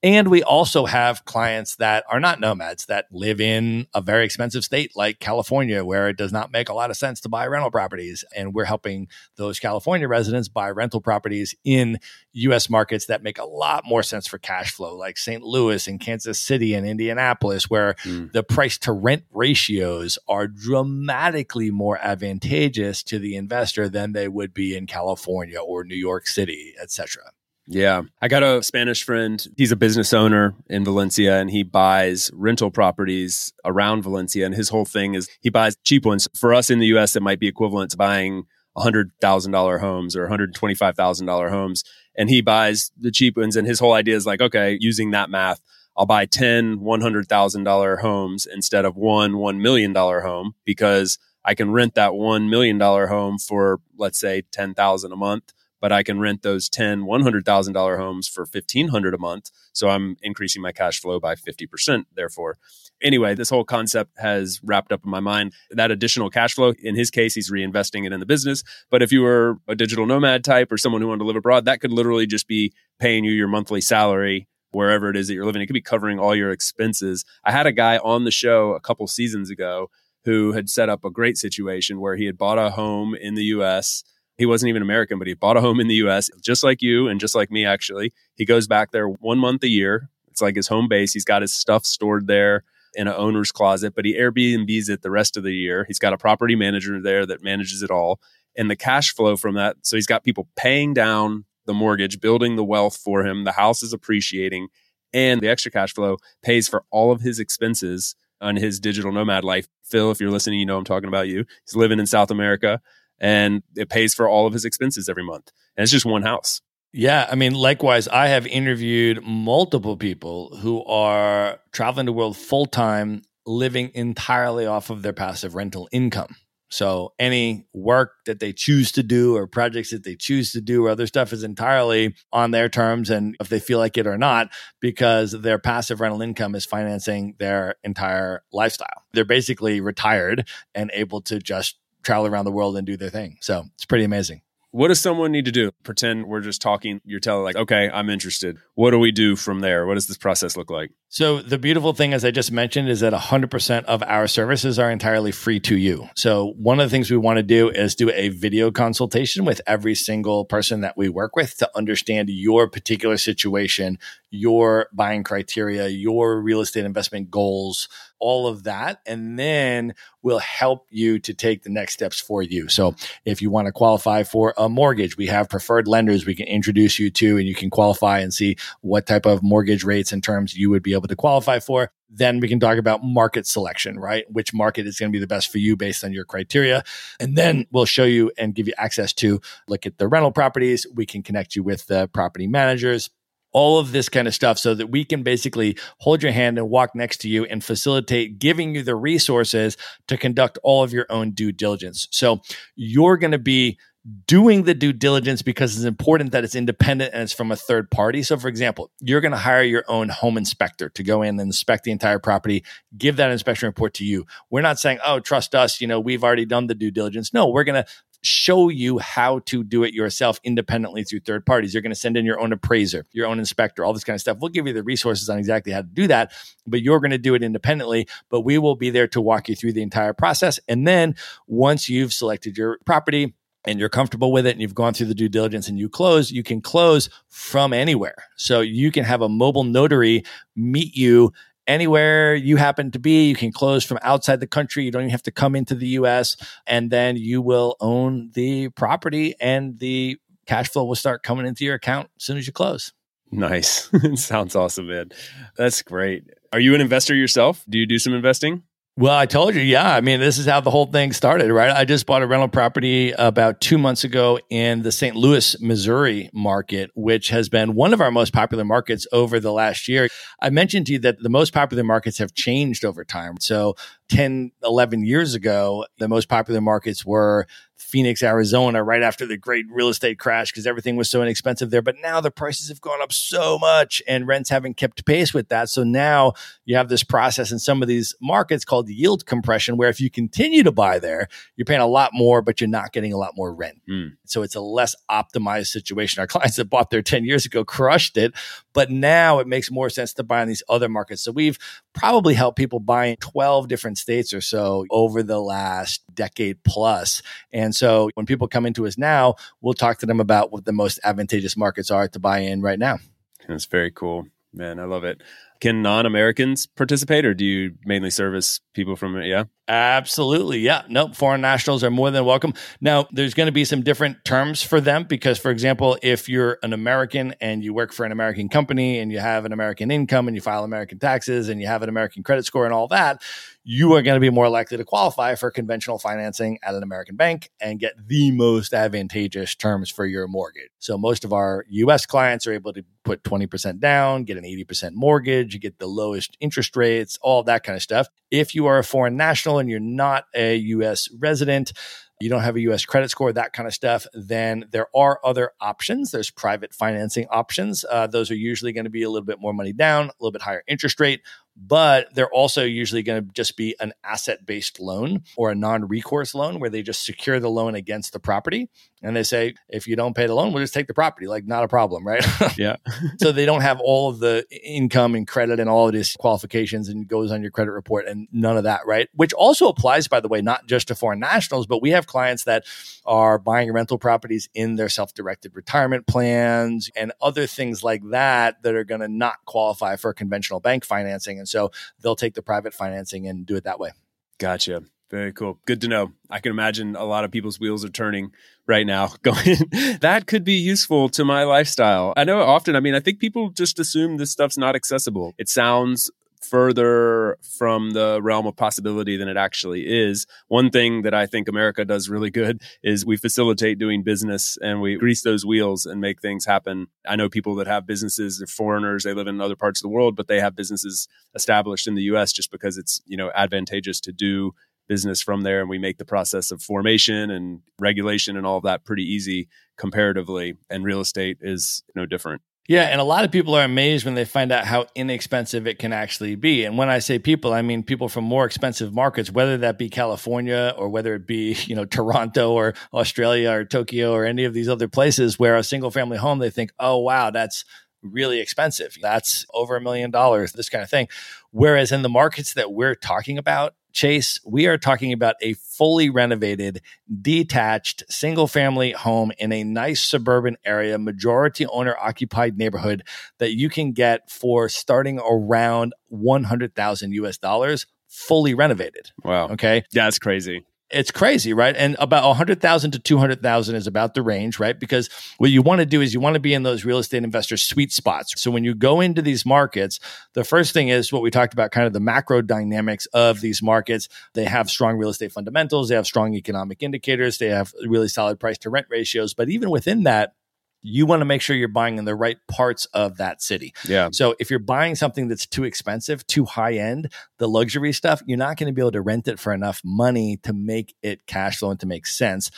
And we also have clients that are not nomads that live in a very expensive state like California, where it does not make a lot of sense to buy rental properties. And we're helping those California residents buy rental properties in US markets that make a lot more sense for cash flow, like St. Louis and Kansas City and Indianapolis, where mm. the price to rent ratios are dramatically more advantageous to the investor than they would be in California or New York City, et cetera. Yeah. I got a Spanish friend. He's a business owner in Valencia and he buys rental properties around Valencia. And his whole thing is he buys cheap ones. For us in the US, it might be equivalent to buying $100,000 homes or $125,000 homes. And he buys the cheap ones. And his whole idea is like, okay, using that math, I'll buy 10 $100,000 homes instead of one $1 million home because I can rent that $1 million home for, let's say, 10000 a month but I can rent those 10 $100,000 homes for 1500 a month. So I'm increasing my cash flow by 50%, therefore. Anyway, this whole concept has wrapped up in my mind. That additional cash flow, in his case, he's reinvesting it in the business. But if you were a digital nomad type or someone who wanted to live abroad, that could literally just be paying you your monthly salary wherever it is that you're living. It could be covering all your expenses. I had a guy on the show a couple seasons ago who had set up a great situation where he had bought a home in the US he wasn't even American, but he bought a home in the US, just like you and just like me, actually. He goes back there one month a year. It's like his home base. He's got his stuff stored there in an owner's closet, but he Airbnbs it the rest of the year. He's got a property manager there that manages it all. And the cash flow from that, so he's got people paying down the mortgage, building the wealth for him. The house is appreciating, and the extra cash flow pays for all of his expenses on his digital nomad life. Phil, if you're listening, you know I'm talking about you. He's living in South America and it pays for all of his expenses every month. And it's just one house. Yeah, I mean, likewise, I have interviewed multiple people who are traveling the world full time, living entirely off of their passive rental income. So any work that they choose to do or projects that they choose to do or other stuff is entirely on their terms and if they feel like it or not, because their passive rental income is financing their entire lifestyle. They're basically retired and able to just travel around the world and do their thing. So it's pretty amazing. What does someone need to do? Pretend we're just talking. You're telling like, okay, I'm interested. What do we do from there? What does this process look like? So the beautiful thing, as I just mentioned, is that 100% of our services are entirely free to you. So one of the things we want to do is do a video consultation with every single person that we work with to understand your particular situation, your buying criteria, your real estate investment goals, all of that. And then we'll help you to take the next steps for you. So if you want to qualify for a mortgage, we have preferred lenders we can introduce you to, and you can qualify and see what type of mortgage rates and terms you would be able to qualify for. Then we can talk about market selection, right? Which market is going to be the best for you based on your criteria. And then we'll show you and give you access to look at the rental properties. We can connect you with the property managers all of this kind of stuff so that we can basically hold your hand and walk next to you and facilitate giving you the resources to conduct all of your own due diligence. So you're going to be doing the due diligence because it's important that it's independent and it's from a third party. So, for example, you're going to hire your own home inspector to go in and inspect the entire property, give that inspection report to you. We're not saying, oh, trust us, you know, we've already done the due diligence. No, we're going to show you how to do it yourself independently through third parties. You're going to send in your own appraiser, your own inspector, all this kind of stuff. We'll give you the resources on exactly how to do that, but you're going to do it independently. But we will be there to walk you through the entire process. And then once you've selected your property, and you're comfortable with it and you've gone through the due diligence and you close, you can close from anywhere. So you can have a mobile notary meet you anywhere you happen to be. You can close from outside the country. You don't even have to come into the US. And then you will own the property and the cash flow will start coming into your account as soon as you close. Nice. Sounds awesome, man. That's great. Are you an investor yourself? Do you do some investing? Well, I told you, yeah. I mean, this is how the whole thing started, right? I just bought a rental property about two months ago in the St. Louis, Missouri market, which has been one of our most popular markets over the last year. I mentioned to you that the most popular markets have changed over time. So 10, 11 years ago, the most popular markets were Phoenix, Arizona, right after the great real estate crash because everything was so inexpensive there. But now the prices have gone up so much and rents haven't kept pace with that. So now you have this process in some of these markets called yield compression, where if you continue to buy there, you're paying a lot more, but you're not getting a lot more rent. Mm. So it's a less optimized situation. Our clients that bought there 10 years ago crushed it, but now it makes more sense to buy in these other markets. So we've probably helped people buy in 12 different states or so over the last decade plus. And so when people come into us now, we'll talk to them about what the most advantageous markets are to buy in right now. That's very cool. Man, I love it. Can non Americans participate or do you mainly service people from, yeah? Absolutely. Yeah. Nope. Foreign nationals are more than welcome. Now, there's going to be some different terms for them because, for example, if you're an American and you work for an American company and you have an American income and you file American taxes and you have an American credit score and all that, you are going to be more likely to qualify for conventional financing at an American bank and get the most advantageous terms for your mortgage. So, most of our US clients are able to put 20% down, get an 80% mortgage, you get the lowest interest rates, all that kind of stuff. If you are a foreign national and you're not a US resident, you don't have a US credit score, that kind of stuff, then there are other options. There's private financing options. Uh, those are usually going to be a little bit more money down, a little bit higher interest rate, but they're also usually going to just be an asset based loan or a non recourse loan where they just secure the loan against the property. And they say, if you don't pay the loan, we'll just take the property. Like, not a problem, right? Yeah. so they don't have all of the income and credit and all of these qualifications and goes on your credit report and none of that, right? Which also applies, by the way, not just to foreign nationals, but we have clients that are buying rental properties in their self directed retirement plans and other things like that that are going to not qualify for conventional bank financing. And so they'll take the private financing and do it that way. Gotcha. Very cool. Good to know. I can imagine a lot of people's wheels are turning right now, going, that could be useful to my lifestyle. I know often, I mean, I think people just assume this stuff's not accessible. It sounds further from the realm of possibility than it actually is. One thing that I think America does really good is we facilitate doing business and we grease those wheels and make things happen. I know people that have businesses, they're foreigners, they live in other parts of the world, but they have businesses established in the US just because it's, you know, advantageous to do business from there and we make the process of formation and regulation and all of that pretty easy comparatively and real estate is no different yeah, and a lot of people are amazed when they find out how inexpensive it can actually be. And when I say people, I mean people from more expensive markets, whether that be California or whether it be, you know, Toronto or Australia or Tokyo or any of these other places where a single family home they think, "Oh wow, that's really expensive. That's over a million dollars, this kind of thing." Whereas in the markets that we're talking about, Chase, we are talking about a fully renovated, detached, single family home in a nice suburban area, majority owner occupied neighborhood that you can get for starting around 100,000 US dollars fully renovated. Wow. Okay. Yeah, that's crazy it's crazy, right? And about 100,000 to 200,000 is about the range, right? Because what you want to do is you want to be in those real estate investor sweet spots. So when you go into these markets, the first thing is what we talked about kind of the macro dynamics of these markets. They have strong real estate fundamentals, they have strong economic indicators, they have really solid price to rent ratios, but even within that, you want to make sure you're buying in the right parts of that city. Yeah. So if you're buying something that's too expensive, too high end, the luxury stuff, you're not going to be able to rent it for enough money to make it cash flow and to make sense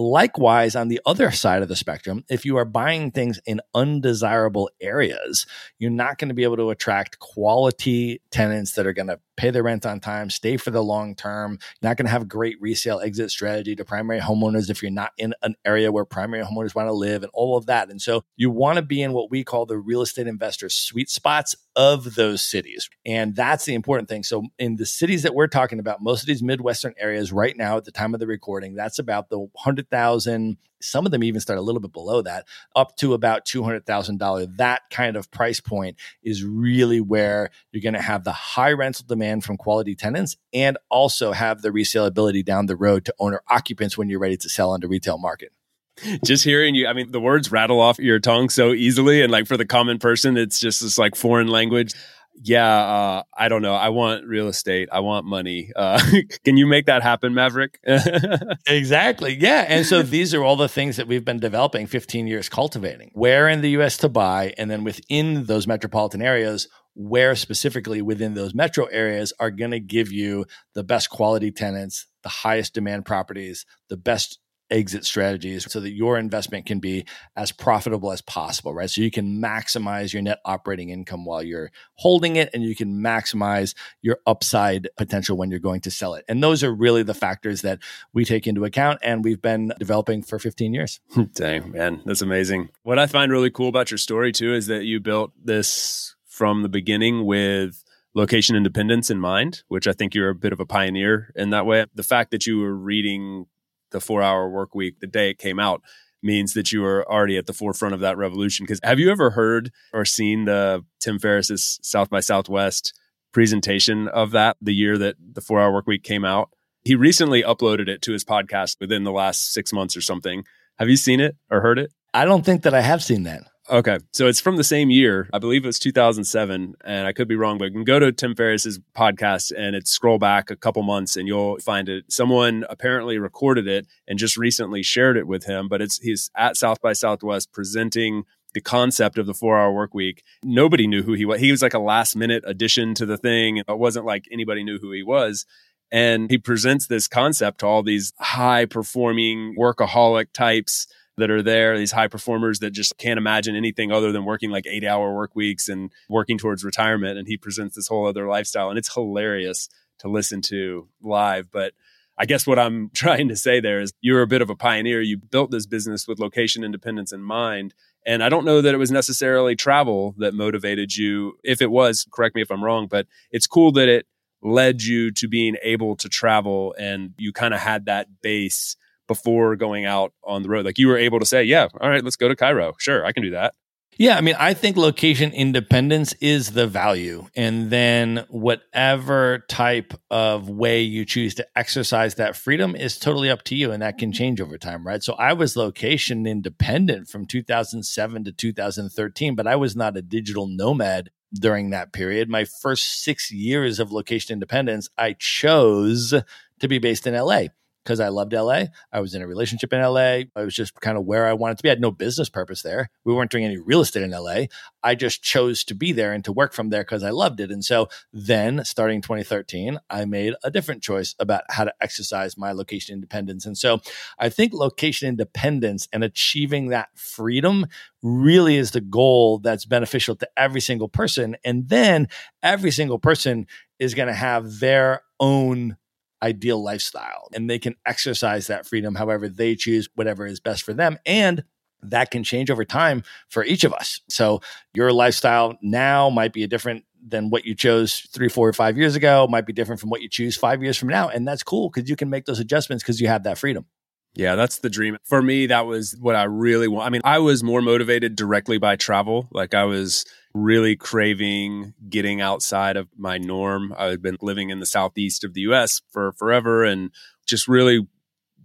Likewise, on the other side of the spectrum, if you are buying things in undesirable areas, you're not going to be able to attract quality tenants that are going to pay their rent on time, stay for the long term. You're not going to have great resale exit strategy to primary homeowners if you're not in an area where primary homeowners want to live and all of that. And so you want to be in what we call the real estate investor sweet spots of those cities. And that's the important thing. So in the cities that we're talking about, most of these Midwestern areas right now at the time of the recording, that's about the 100,000 some of them even start a little bit below that, up to about $200,000. That kind of price point is really where you're going to have the high rental demand from quality tenants and also have the resale ability down the road to owner occupants when you're ready to sell the retail market just hearing you i mean the words rattle off your tongue so easily and like for the common person it's just this like foreign language yeah, uh, I don't know. I want real estate. I want money. Uh, can you make that happen, Maverick? exactly. Yeah. And so these are all the things that we've been developing 15 years cultivating. Where in the US to buy, and then within those metropolitan areas, where specifically within those metro areas are going to give you the best quality tenants, the highest demand properties, the best exit strategies so that your investment can be as profitable as possible, right? So you can maximize your net operating income while you're holding it and you can maximize your upside potential when you're going to sell it. And those are really the factors that we take into account and we've been developing for 15 years. Hmm, dang, man, that's amazing. What I find really cool about your story too is that you built this from the beginning with location independence in mind, which I think you're a bit of a pioneer in that way. The fact that you were reading the four hour work week the day it came out means that you were already at the forefront of that revolution. Because have you ever heard or seen the Tim Ferriss's South by Southwest presentation of that the year that the four hour work week came out? He recently uploaded it to his podcast within the last six months or something. Have you seen it or heard it? I don't think that I have seen that. Okay. So it's from the same year. I believe it was 2007. And I could be wrong, but you can go to Tim Ferriss's podcast and it's scroll back a couple months and you'll find it. Someone apparently recorded it and just recently shared it with him. But it's he's at South by Southwest presenting the concept of the four hour work week. Nobody knew who he was. He was like a last minute addition to the thing. It wasn't like anybody knew who he was. And he presents this concept to all these high performing workaholic types that are there, these high performers that just can't imagine anything other than working like eight hour work weeks and working towards retirement. And he presents this whole other lifestyle. And it's hilarious to listen to live. But I guess what I'm trying to say there is you're a bit of a pioneer. You built this business with location independence in mind. And I don't know that it was necessarily travel that motivated you. If it was, correct me if I'm wrong, but it's cool that it led you to being able to travel and you kind of had that base before going out on the road? Like you were able to say, yeah, all right, let's go to Cairo. Sure, I can do that. Yeah, I mean, I think location independence is the value. And then whatever type of way you choose to exercise that freedom is totally up to you. And that can change over time, right? So I was location independent from 2007 to 2013, but I was not a digital nomad during that period. My first six years of location independence, I chose to be based in LA because I loved LA. I was in a relationship in LA. I was just kind of where I wanted to be. I had no business purpose there. We weren't doing any real estate in LA. I just chose to be there and to work from there because I loved it. And so then, starting 2013, I made a different choice about how to exercise my location independence. And so I think location independence and achieving that freedom really is the goal that's beneficial to every single person. And then every single person is going to have their own ideal lifestyle and they can exercise that freedom however they choose, whatever is best for them. And that can change over time for each of us. So your lifestyle now might be a different than what you chose three, four, or five years ago, might be different from what you choose five years from now. And that's cool because you can make those adjustments because you have that freedom. Yeah, that's the dream. For me, that was what I really want. I mean, I was more motivated directly by travel. Like I was really craving getting outside of my norm. I had been living in the southeast of the US for forever and just really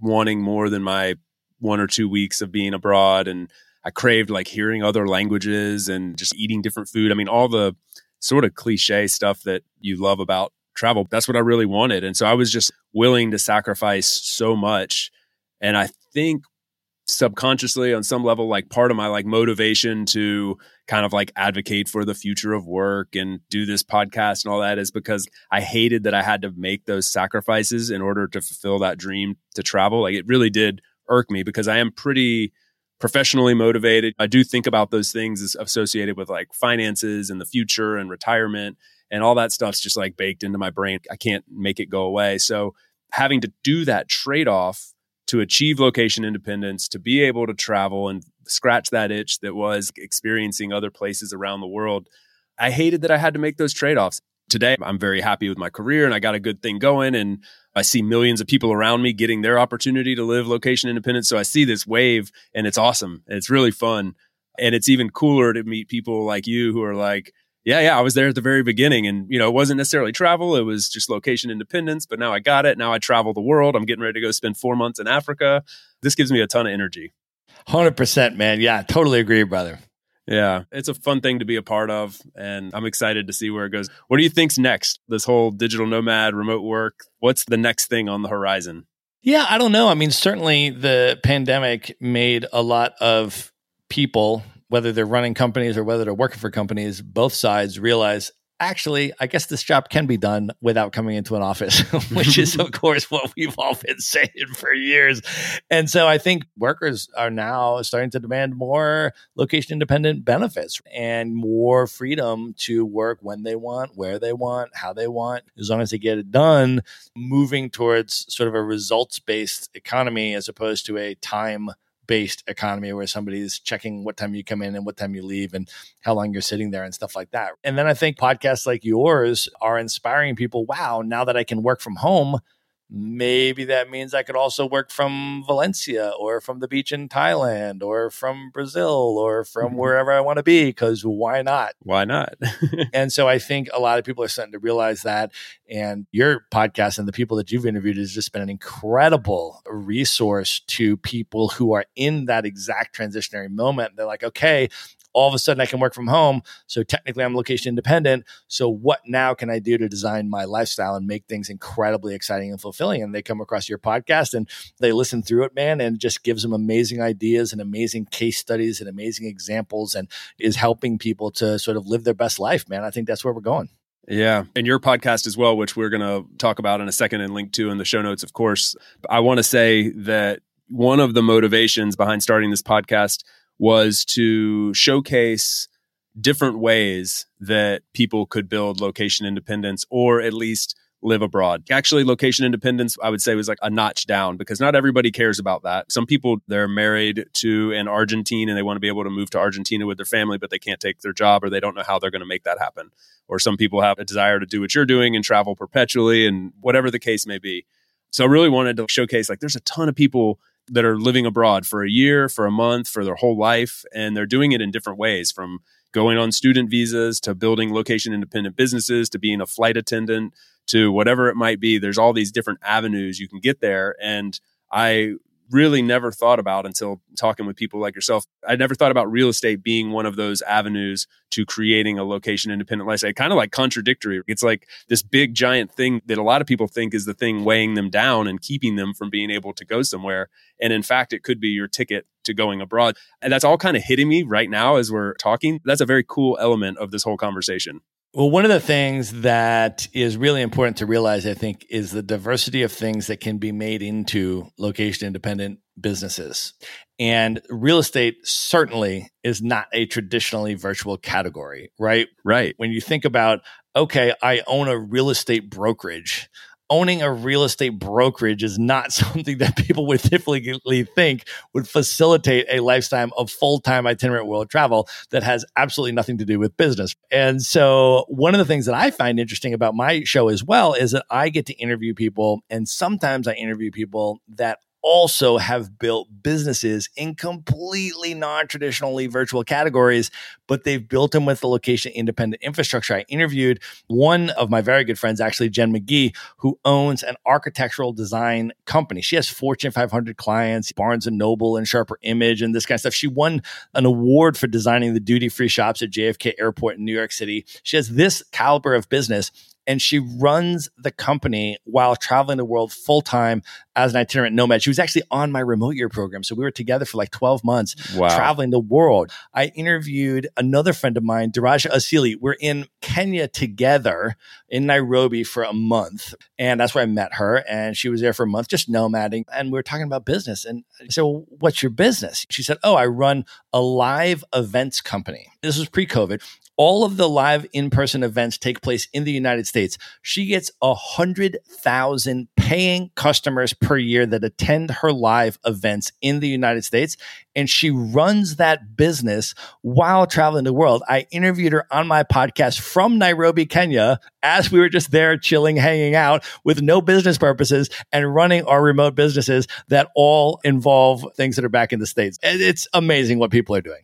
wanting more than my one or two weeks of being abroad. And I craved like hearing other languages and just eating different food. I mean, all the sort of cliche stuff that you love about travel. That's what I really wanted. And so I was just willing to sacrifice so much. And I think subconsciously on some level like part of my like motivation to kind of like advocate for the future of work and do this podcast and all that is because I hated that I had to make those sacrifices in order to fulfill that dream to travel like it really did irk me because I am pretty professionally motivated. I do think about those things associated with like finances and the future and retirement and all that stuff's just like baked into my brain. I can't make it go away. So having to do that trade off to achieve location independence, to be able to travel and scratch that itch that was experiencing other places around the world. I hated that I had to make those trade offs. Today, I'm very happy with my career and I got a good thing going. And I see millions of people around me getting their opportunity to live location independent. So I see this wave and it's awesome. And It's really fun. And it's even cooler to meet people like you who are like, yeah, yeah, I was there at the very beginning and, you know, it wasn't necessarily travel. It was just location independence, but now I got it. Now I travel the world. I'm getting ready to go spend four months in Africa. This gives me a ton of energy. 100%, man. Yeah, totally agree, brother. Yeah, it's a fun thing to be a part of, and I'm excited to see where it goes. What do you think's next? This whole digital nomad, remote work. What's the next thing on the horizon? Yeah, I don't know. I mean, certainly the pandemic made a lot of people, whether they're running companies or whether they're working for companies, both sides realize actually, I guess this job can be done without coming into an office, which is, of course, what we've all been saying for years. And so I think workers are now starting to demand more location independent benefits and more freedom to work when they want, where they want, how they want, as long as they get it done, moving towards sort of a results based economy as opposed to a time based economy where somebody's checking what time you come in and what time you leave and how long you're sitting there and stuff like that. And then I think podcasts like yours are inspiring people. Wow, now that I can work from home, maybe that means I could also work from Valencia or from the beach in Thailand or from Brazil or from mm-hmm. wherever I want to be because why not? Why not? and so I think a lot of people are starting to realize that. And your podcast and the people that you've interviewed has just been an incredible resource to people who are in that exact transitionary moment. They're like, okay, all of a sudden I can work from home. So technically I'm location independent. So what now can I do to design my lifestyle and make things incredibly exciting and fulfilling? And they come across your podcast and they listen through it, man, and it just gives them amazing ideas and amazing case studies and amazing examples and is helping people to sort of live their best life, man. I think that's where we're going. Yeah. And your podcast as well, which we're going to talk about in a second and link to in the show notes, of course. I want to say that one of the motivations behind starting this podcast was to showcase different ways that people could build location independence or at least live abroad. Actually, location independence, I would say, was like a notch down because not everybody cares about that. Some people, they're married to an Argentine and they want to be able to move to Argentina with their family, but they can't take their job or they don't know how they're going to make that happen. Or some people have a desire to do what you're doing and travel perpetually and whatever the case may be. So I really wanted to showcase like there's a ton of people that are living abroad for a year, for a month, for their whole life. And they're doing it in different ways from going on student visas to building location independent businesses to being a flight attendant to whatever it might be. There's all these different avenues you can get there. And I really never thought about until talking with people like yourself. I never thought about real estate being one of those avenues to creating a location independent lifestyle. Kind of like contradictory. It's like this big giant thing that a lot of people think is the thing weighing them down and keeping them from being able to go somewhere. And in fact, it could be your ticket to going abroad. And that's all kind of hitting me right now as we're talking. That's a very cool element of this whole conversation. Well, one of the things that is really important to realize, I think, is the diversity of things that can be made into location independent businesses. And real estate certainly is not a traditionally virtual category, right? Right. When you think about, okay, I own a real estate brokerage owning a real estate brokerage is not something that people would typically think would facilitate a lifetime of full-time itinerant world travel that has absolutely nothing to do with business. And so one of the things that I find interesting about my show as well is that I get to interview people and sometimes I interview people that also have built businesses in completely non traditionally virtual categories, but they've built them with the location independent infrastructure. I interviewed one of my very good friends, actually, Jen McGee, who owns an architectural design company. She has Fortune 500 clients, Barnes and Noble and Sharper Image and this kind of stuff. She won an award for designing the duty free shops at JFK Airport in New York City. She has this caliber of business and she runs the company while traveling the world full time as an itinerant nomad. She was actually on my remote year program. So we were together for like 12 months wow. traveling the world. I interviewed another friend of mine, Daraja Asili. We're in Kenya together in Nairobi for a month. And that's where I met her. And she was there for a month, just nomading. And we were talking about business. And I said, well, what's your business? She said, oh, I run a live events company. This was pre COVID all of the live in-person events take place in the United States. She gets a hundred thousand paying customers per year that attend her live events in the United States, and she runs that business while traveling the world. I interviewed her on my podcast from Nairobi, Kenya, as we were just there chilling, hanging out with no business purposes and running our remote businesses that all involve things that are back in the States. It's amazing what people are doing.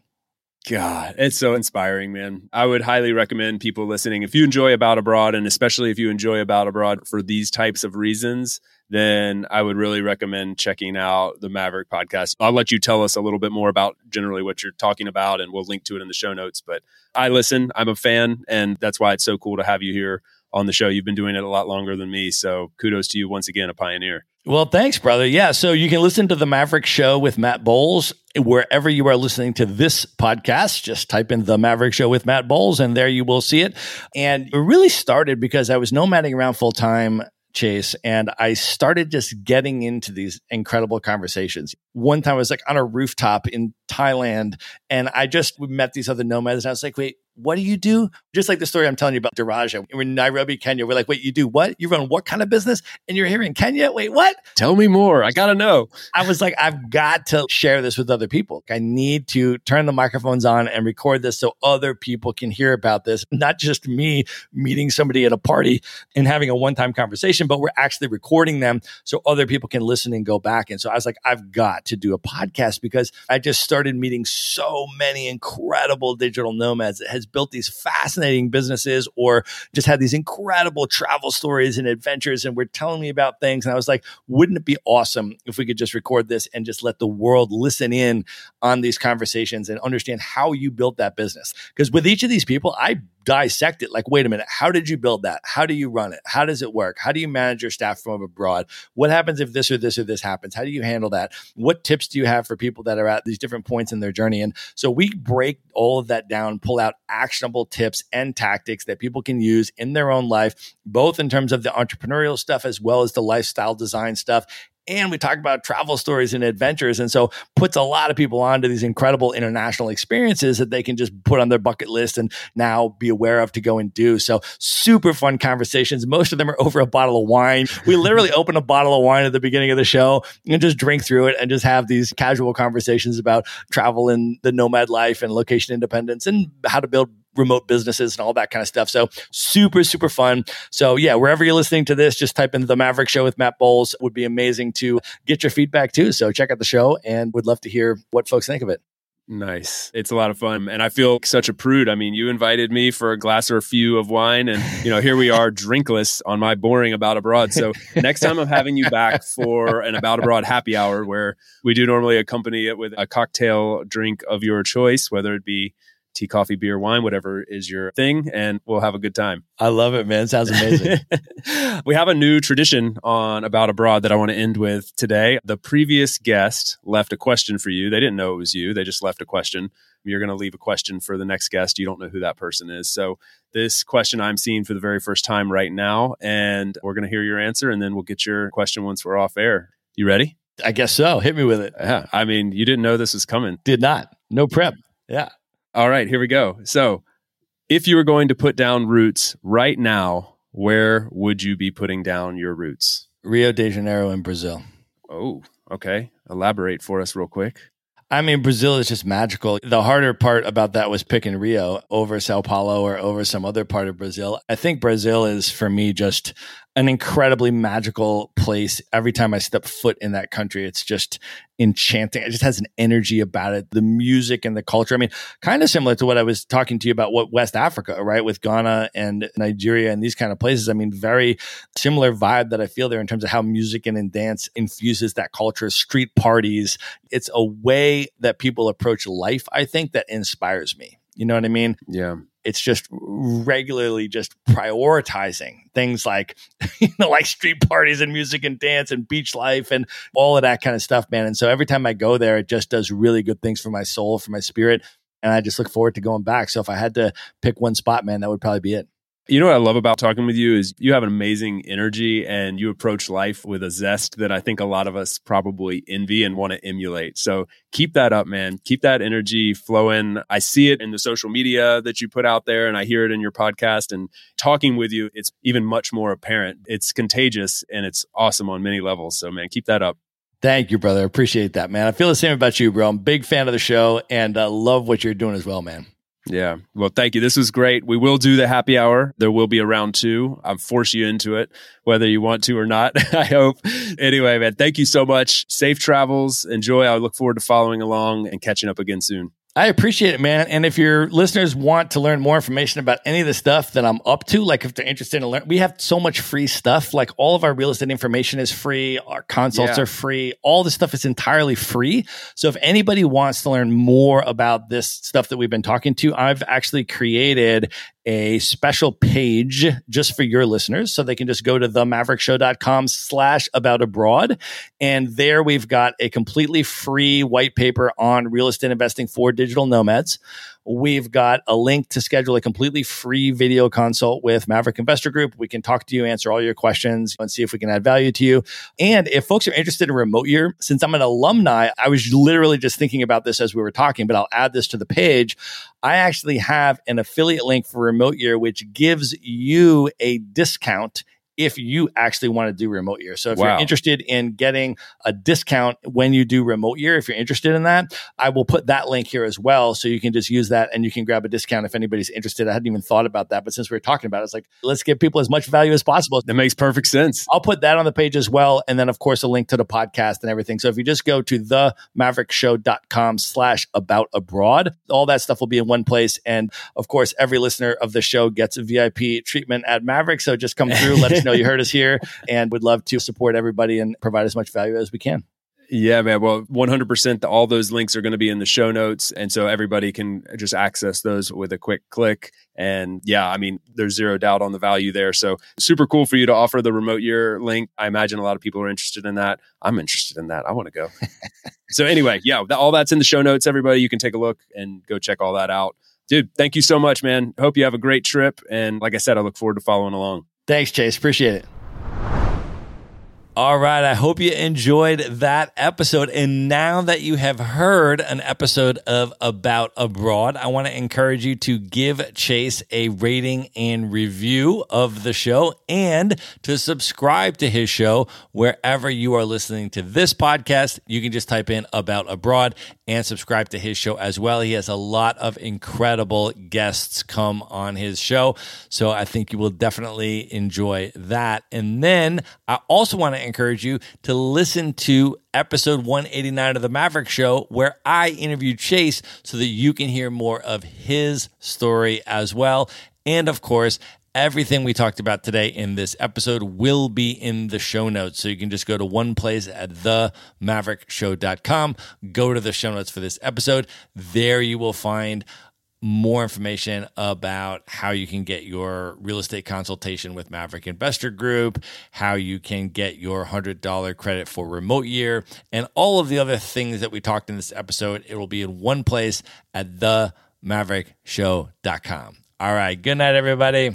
God, it's so inspiring, man. I would highly recommend people listening. If you enjoy About Abroad, and especially if you enjoy About Abroad for these types of reasons, then I would really recommend checking out the Maverick podcast. I'll let you tell us a little bit more about generally what you're talking about, and we'll link to it in the show notes. But I listen, I'm a fan, and that's why it's so cool to have you here on the show. You've been doing it a lot longer than me. So kudos to you once again, a pioneer. Well, thanks, brother. Yeah. So you can listen to the Maverick Show with Matt Bowles wherever you are listening to this podcast. Just type in the Maverick Show with Matt Bowles, and there you will see it. And it really started because I was nomading around full time Chase, and I started just getting into these incredible conversations. One time I was like on a rooftop in Thailand, and I just met these other nomads, and I was like, wait, what do you do? Just like the story I'm telling you about Daraja. We're in Nairobi, Kenya. We're like, wait, you do what? You run what kind of business? And you're here in Kenya? Wait, what? Tell me more. I got to know. I was like, I've got to share this with other people. I need to turn the microphones on and record this so other people can hear about this. Not just me meeting somebody at a party and having a one time conversation, but we're actually recording them so other people can listen and go back. And so I was like, I've got to do a podcast because I just started meeting so many incredible digital nomads that has built these fascinating businesses or just had these incredible travel stories and adventures and were telling me about things. And I was like, wouldn't it be awesome if we could just record this and just let the world listen in on these conversations and understand how you built that business? Because with each of these people, I dissect it like wait a minute how did you build that? How do you run it? How does it work? How do you manage your staff from abroad? What happens if this or this or this happens? How do you handle that? What tips do you have for people that are at these different points in their journey? And so we break all of that down pull out actionable tips and tactics that people can use in their own life both in terms of the entrepreneurial stuff as well as the lifestyle design stuff and we talk about travel stories and adventures. And so puts a lot of people onto these incredible international experiences that they can just put on their bucket list and now be aware of to go and do. So super fun conversations. Most of them are over a bottle of wine. We literally open a bottle of wine at the beginning of the show and just drink through it and just have these casual conversations about travel and the nomad life and location independence and how to build remote businesses and all that kind of stuff. So super, super fun. So yeah, wherever you're listening to this, just type in the Maverick Show with Matt Bowles. Would be amazing to get your feedback too. So check out the show and would love to hear what folks think of it. Nice. It's a lot of fun. And I feel such a prude. I mean, you invited me for a glass or a few of wine, and, you know, here we are drinkless on my boring About Abroad. So next time I'm having you back for an About Abroad happy hour where we do normally accompany it with a cocktail drink of your choice, whether it be tea, coffee, beer, wine, whatever is your thing, and we'll have a good time. I love it, man. Sounds amazing. we have a new tradition on About Abroad that I want to end with today. The previous guest left a question for you. They didn't know it was you, they just left a question. You're going to leave a question for the next guest. You don't know who that person is. So, this question I'm seeing for the very first time right now, and we're going to hear your answer, and then we'll get your question once we're off air. You ready? I guess so. Hit me with it. Yeah. I mean, you didn't know this was coming. Did not. No prep. Yeah. All right, here we go. So, if you were going to put down roots right now, where would you be putting down your roots? Rio de Janeiro in Brazil. Oh, okay. Elaborate for us real quick. I mean, Brazil is just magical. The harder part about that was picking Rio over Sao Paulo or over some other part of Brazil. I think Brazil is for me just an incredibly magical place. Every time I step foot in that country, it's just enchanting. It just has an energy about it. The music and the culture. I mean, kind of similar to what I was talking to you about what West Africa, right? With Ghana and Nigeria and these kind of places. I mean, very similar vibe that I feel there in terms of how music and, and dance infuses that culture, street parties. It's a way that people approach life, I think, that inspires me. You know what I mean? Yeah. It's just regularly just prioritizing things like you know like street parties and music and dance and beach life and all of that kind of stuff man. And so every time i go there it just does really good things for my soul for my spirit. And i just look forward to going back. So if i had to pick one spot man that would probably be it you know what I love about talking with you is you have an amazing energy and you approach life with a zest that I think a lot of us probably envy and want to emulate. So keep that up, man. Keep that energy flowing. I see it in the social media that you put out there and I hear it in your podcast and talking with you, it's even much more apparent. It's contagious and it's awesome on many levels. So man, keep that up. Thank you, brother. Appreciate that, man. I feel the same about you, bro. I'm a big fan of the show and uh, love what you're doing as well, man. Yeah. Well, thank you. This was great. We will do the happy hour. There will be a round two. I'm force you into it, whether you want to or not. I hope. Anyway, man, thank you so much. Safe travels. Enjoy. I look forward to following along and catching up again soon. I appreciate it, man. And if your listeners want to learn more information about any of the stuff that I'm up to, like if they're interested in learn, we have so much free stuff. Like all of our real estate information is free. Our consults yeah. are free. All the stuff is entirely free. So if anybody wants to learn more about this stuff that we've been talking to, I've actually created a special page just for your listeners. So they can just go to themaverickshow.com slash about abroad. And there we've got a completely free white paper on real estate investing for digital nomads. We've got a link to schedule a completely free video consult with Maverick Investor Group. We can talk to you, answer all your questions, and see if we can add value to you. And if folks are interested in remote year, since I'm an alumni, I was literally just thinking about this as we were talking, but I'll add this to the page. I actually have an affiliate link for remote year, which gives you a discount if you actually want to do remote year. So if wow. you're interested in getting a discount when you do remote year, if you're interested in that, I will put that link here as well. So you can just use that and you can grab a discount if anybody's interested. I hadn't even thought about that, but since we are talking about it, it's like, let's give people as much value as possible. That makes perfect sense. I'll put that on the page as well. And then of course, a link to the podcast and everything. So if you just go to themaverickshow.com slash about abroad, all that stuff will be in one place. And of course, every listener of the show gets a VIP treatment at Maverick. So just come through, let us know know you heard us here and would love to support everybody and provide as much value as we can. Yeah, man. Well, 100%. All those links are going to be in the show notes. And so everybody can just access those with a quick click. And yeah, I mean, there's zero doubt on the value there. So super cool for you to offer the remote year link. I imagine a lot of people are interested in that. I'm interested in that. I want to go. so anyway, yeah, all that's in the show notes. Everybody, you can take a look and go check all that out. Dude, thank you so much, man. Hope you have a great trip. And like I said, I look forward to following along. Thanks, Chase. Appreciate it. All right. I hope you enjoyed that episode. And now that you have heard an episode of About Abroad, I want to encourage you to give Chase a rating and review of the show and to subscribe to his show wherever you are listening to this podcast. You can just type in About Abroad and subscribe to his show as well. He has a lot of incredible guests come on his show. So I think you will definitely enjoy that. And then I also want to encourage you to listen to episode 189 of The Maverick Show, where I interviewed Chase so that you can hear more of his story as well. And of course, Everything we talked about today in this episode will be in the show notes. So you can just go to one place at themaverickshow.com, go to the show notes for this episode. There you will find more information about how you can get your real estate consultation with Maverick Investor Group, how you can get your $100 credit for remote year, and all of the other things that we talked in this episode. It will be in one place at themaverickshow.com. All right. Good night, everybody.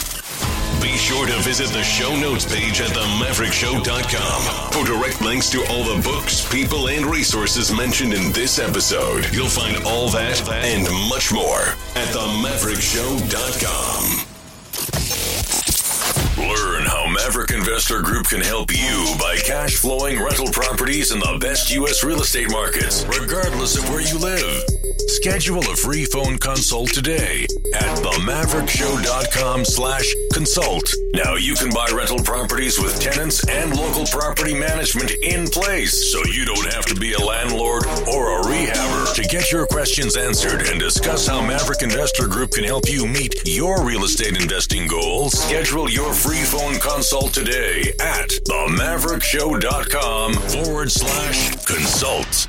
Be sure to visit the show notes page at themaverickshow.com for direct links to all the books, people, and resources mentioned in this episode. You'll find all that and much more at themaverickshow.com. Learn how Maverick Investor Group can help you buy cash flowing rental properties in the best U.S. real estate markets, regardless of where you live. Schedule a free phone consult today at themaverickshow.com slash consult. Now you can buy rental properties with tenants and local property management in place, so you don't have to be a landlord or a rehabber. To get your questions answered and discuss how Maverick Investor Group can help you meet your real estate investing goals, schedule your free phone consult today at themaverickshow.com forward slash consult.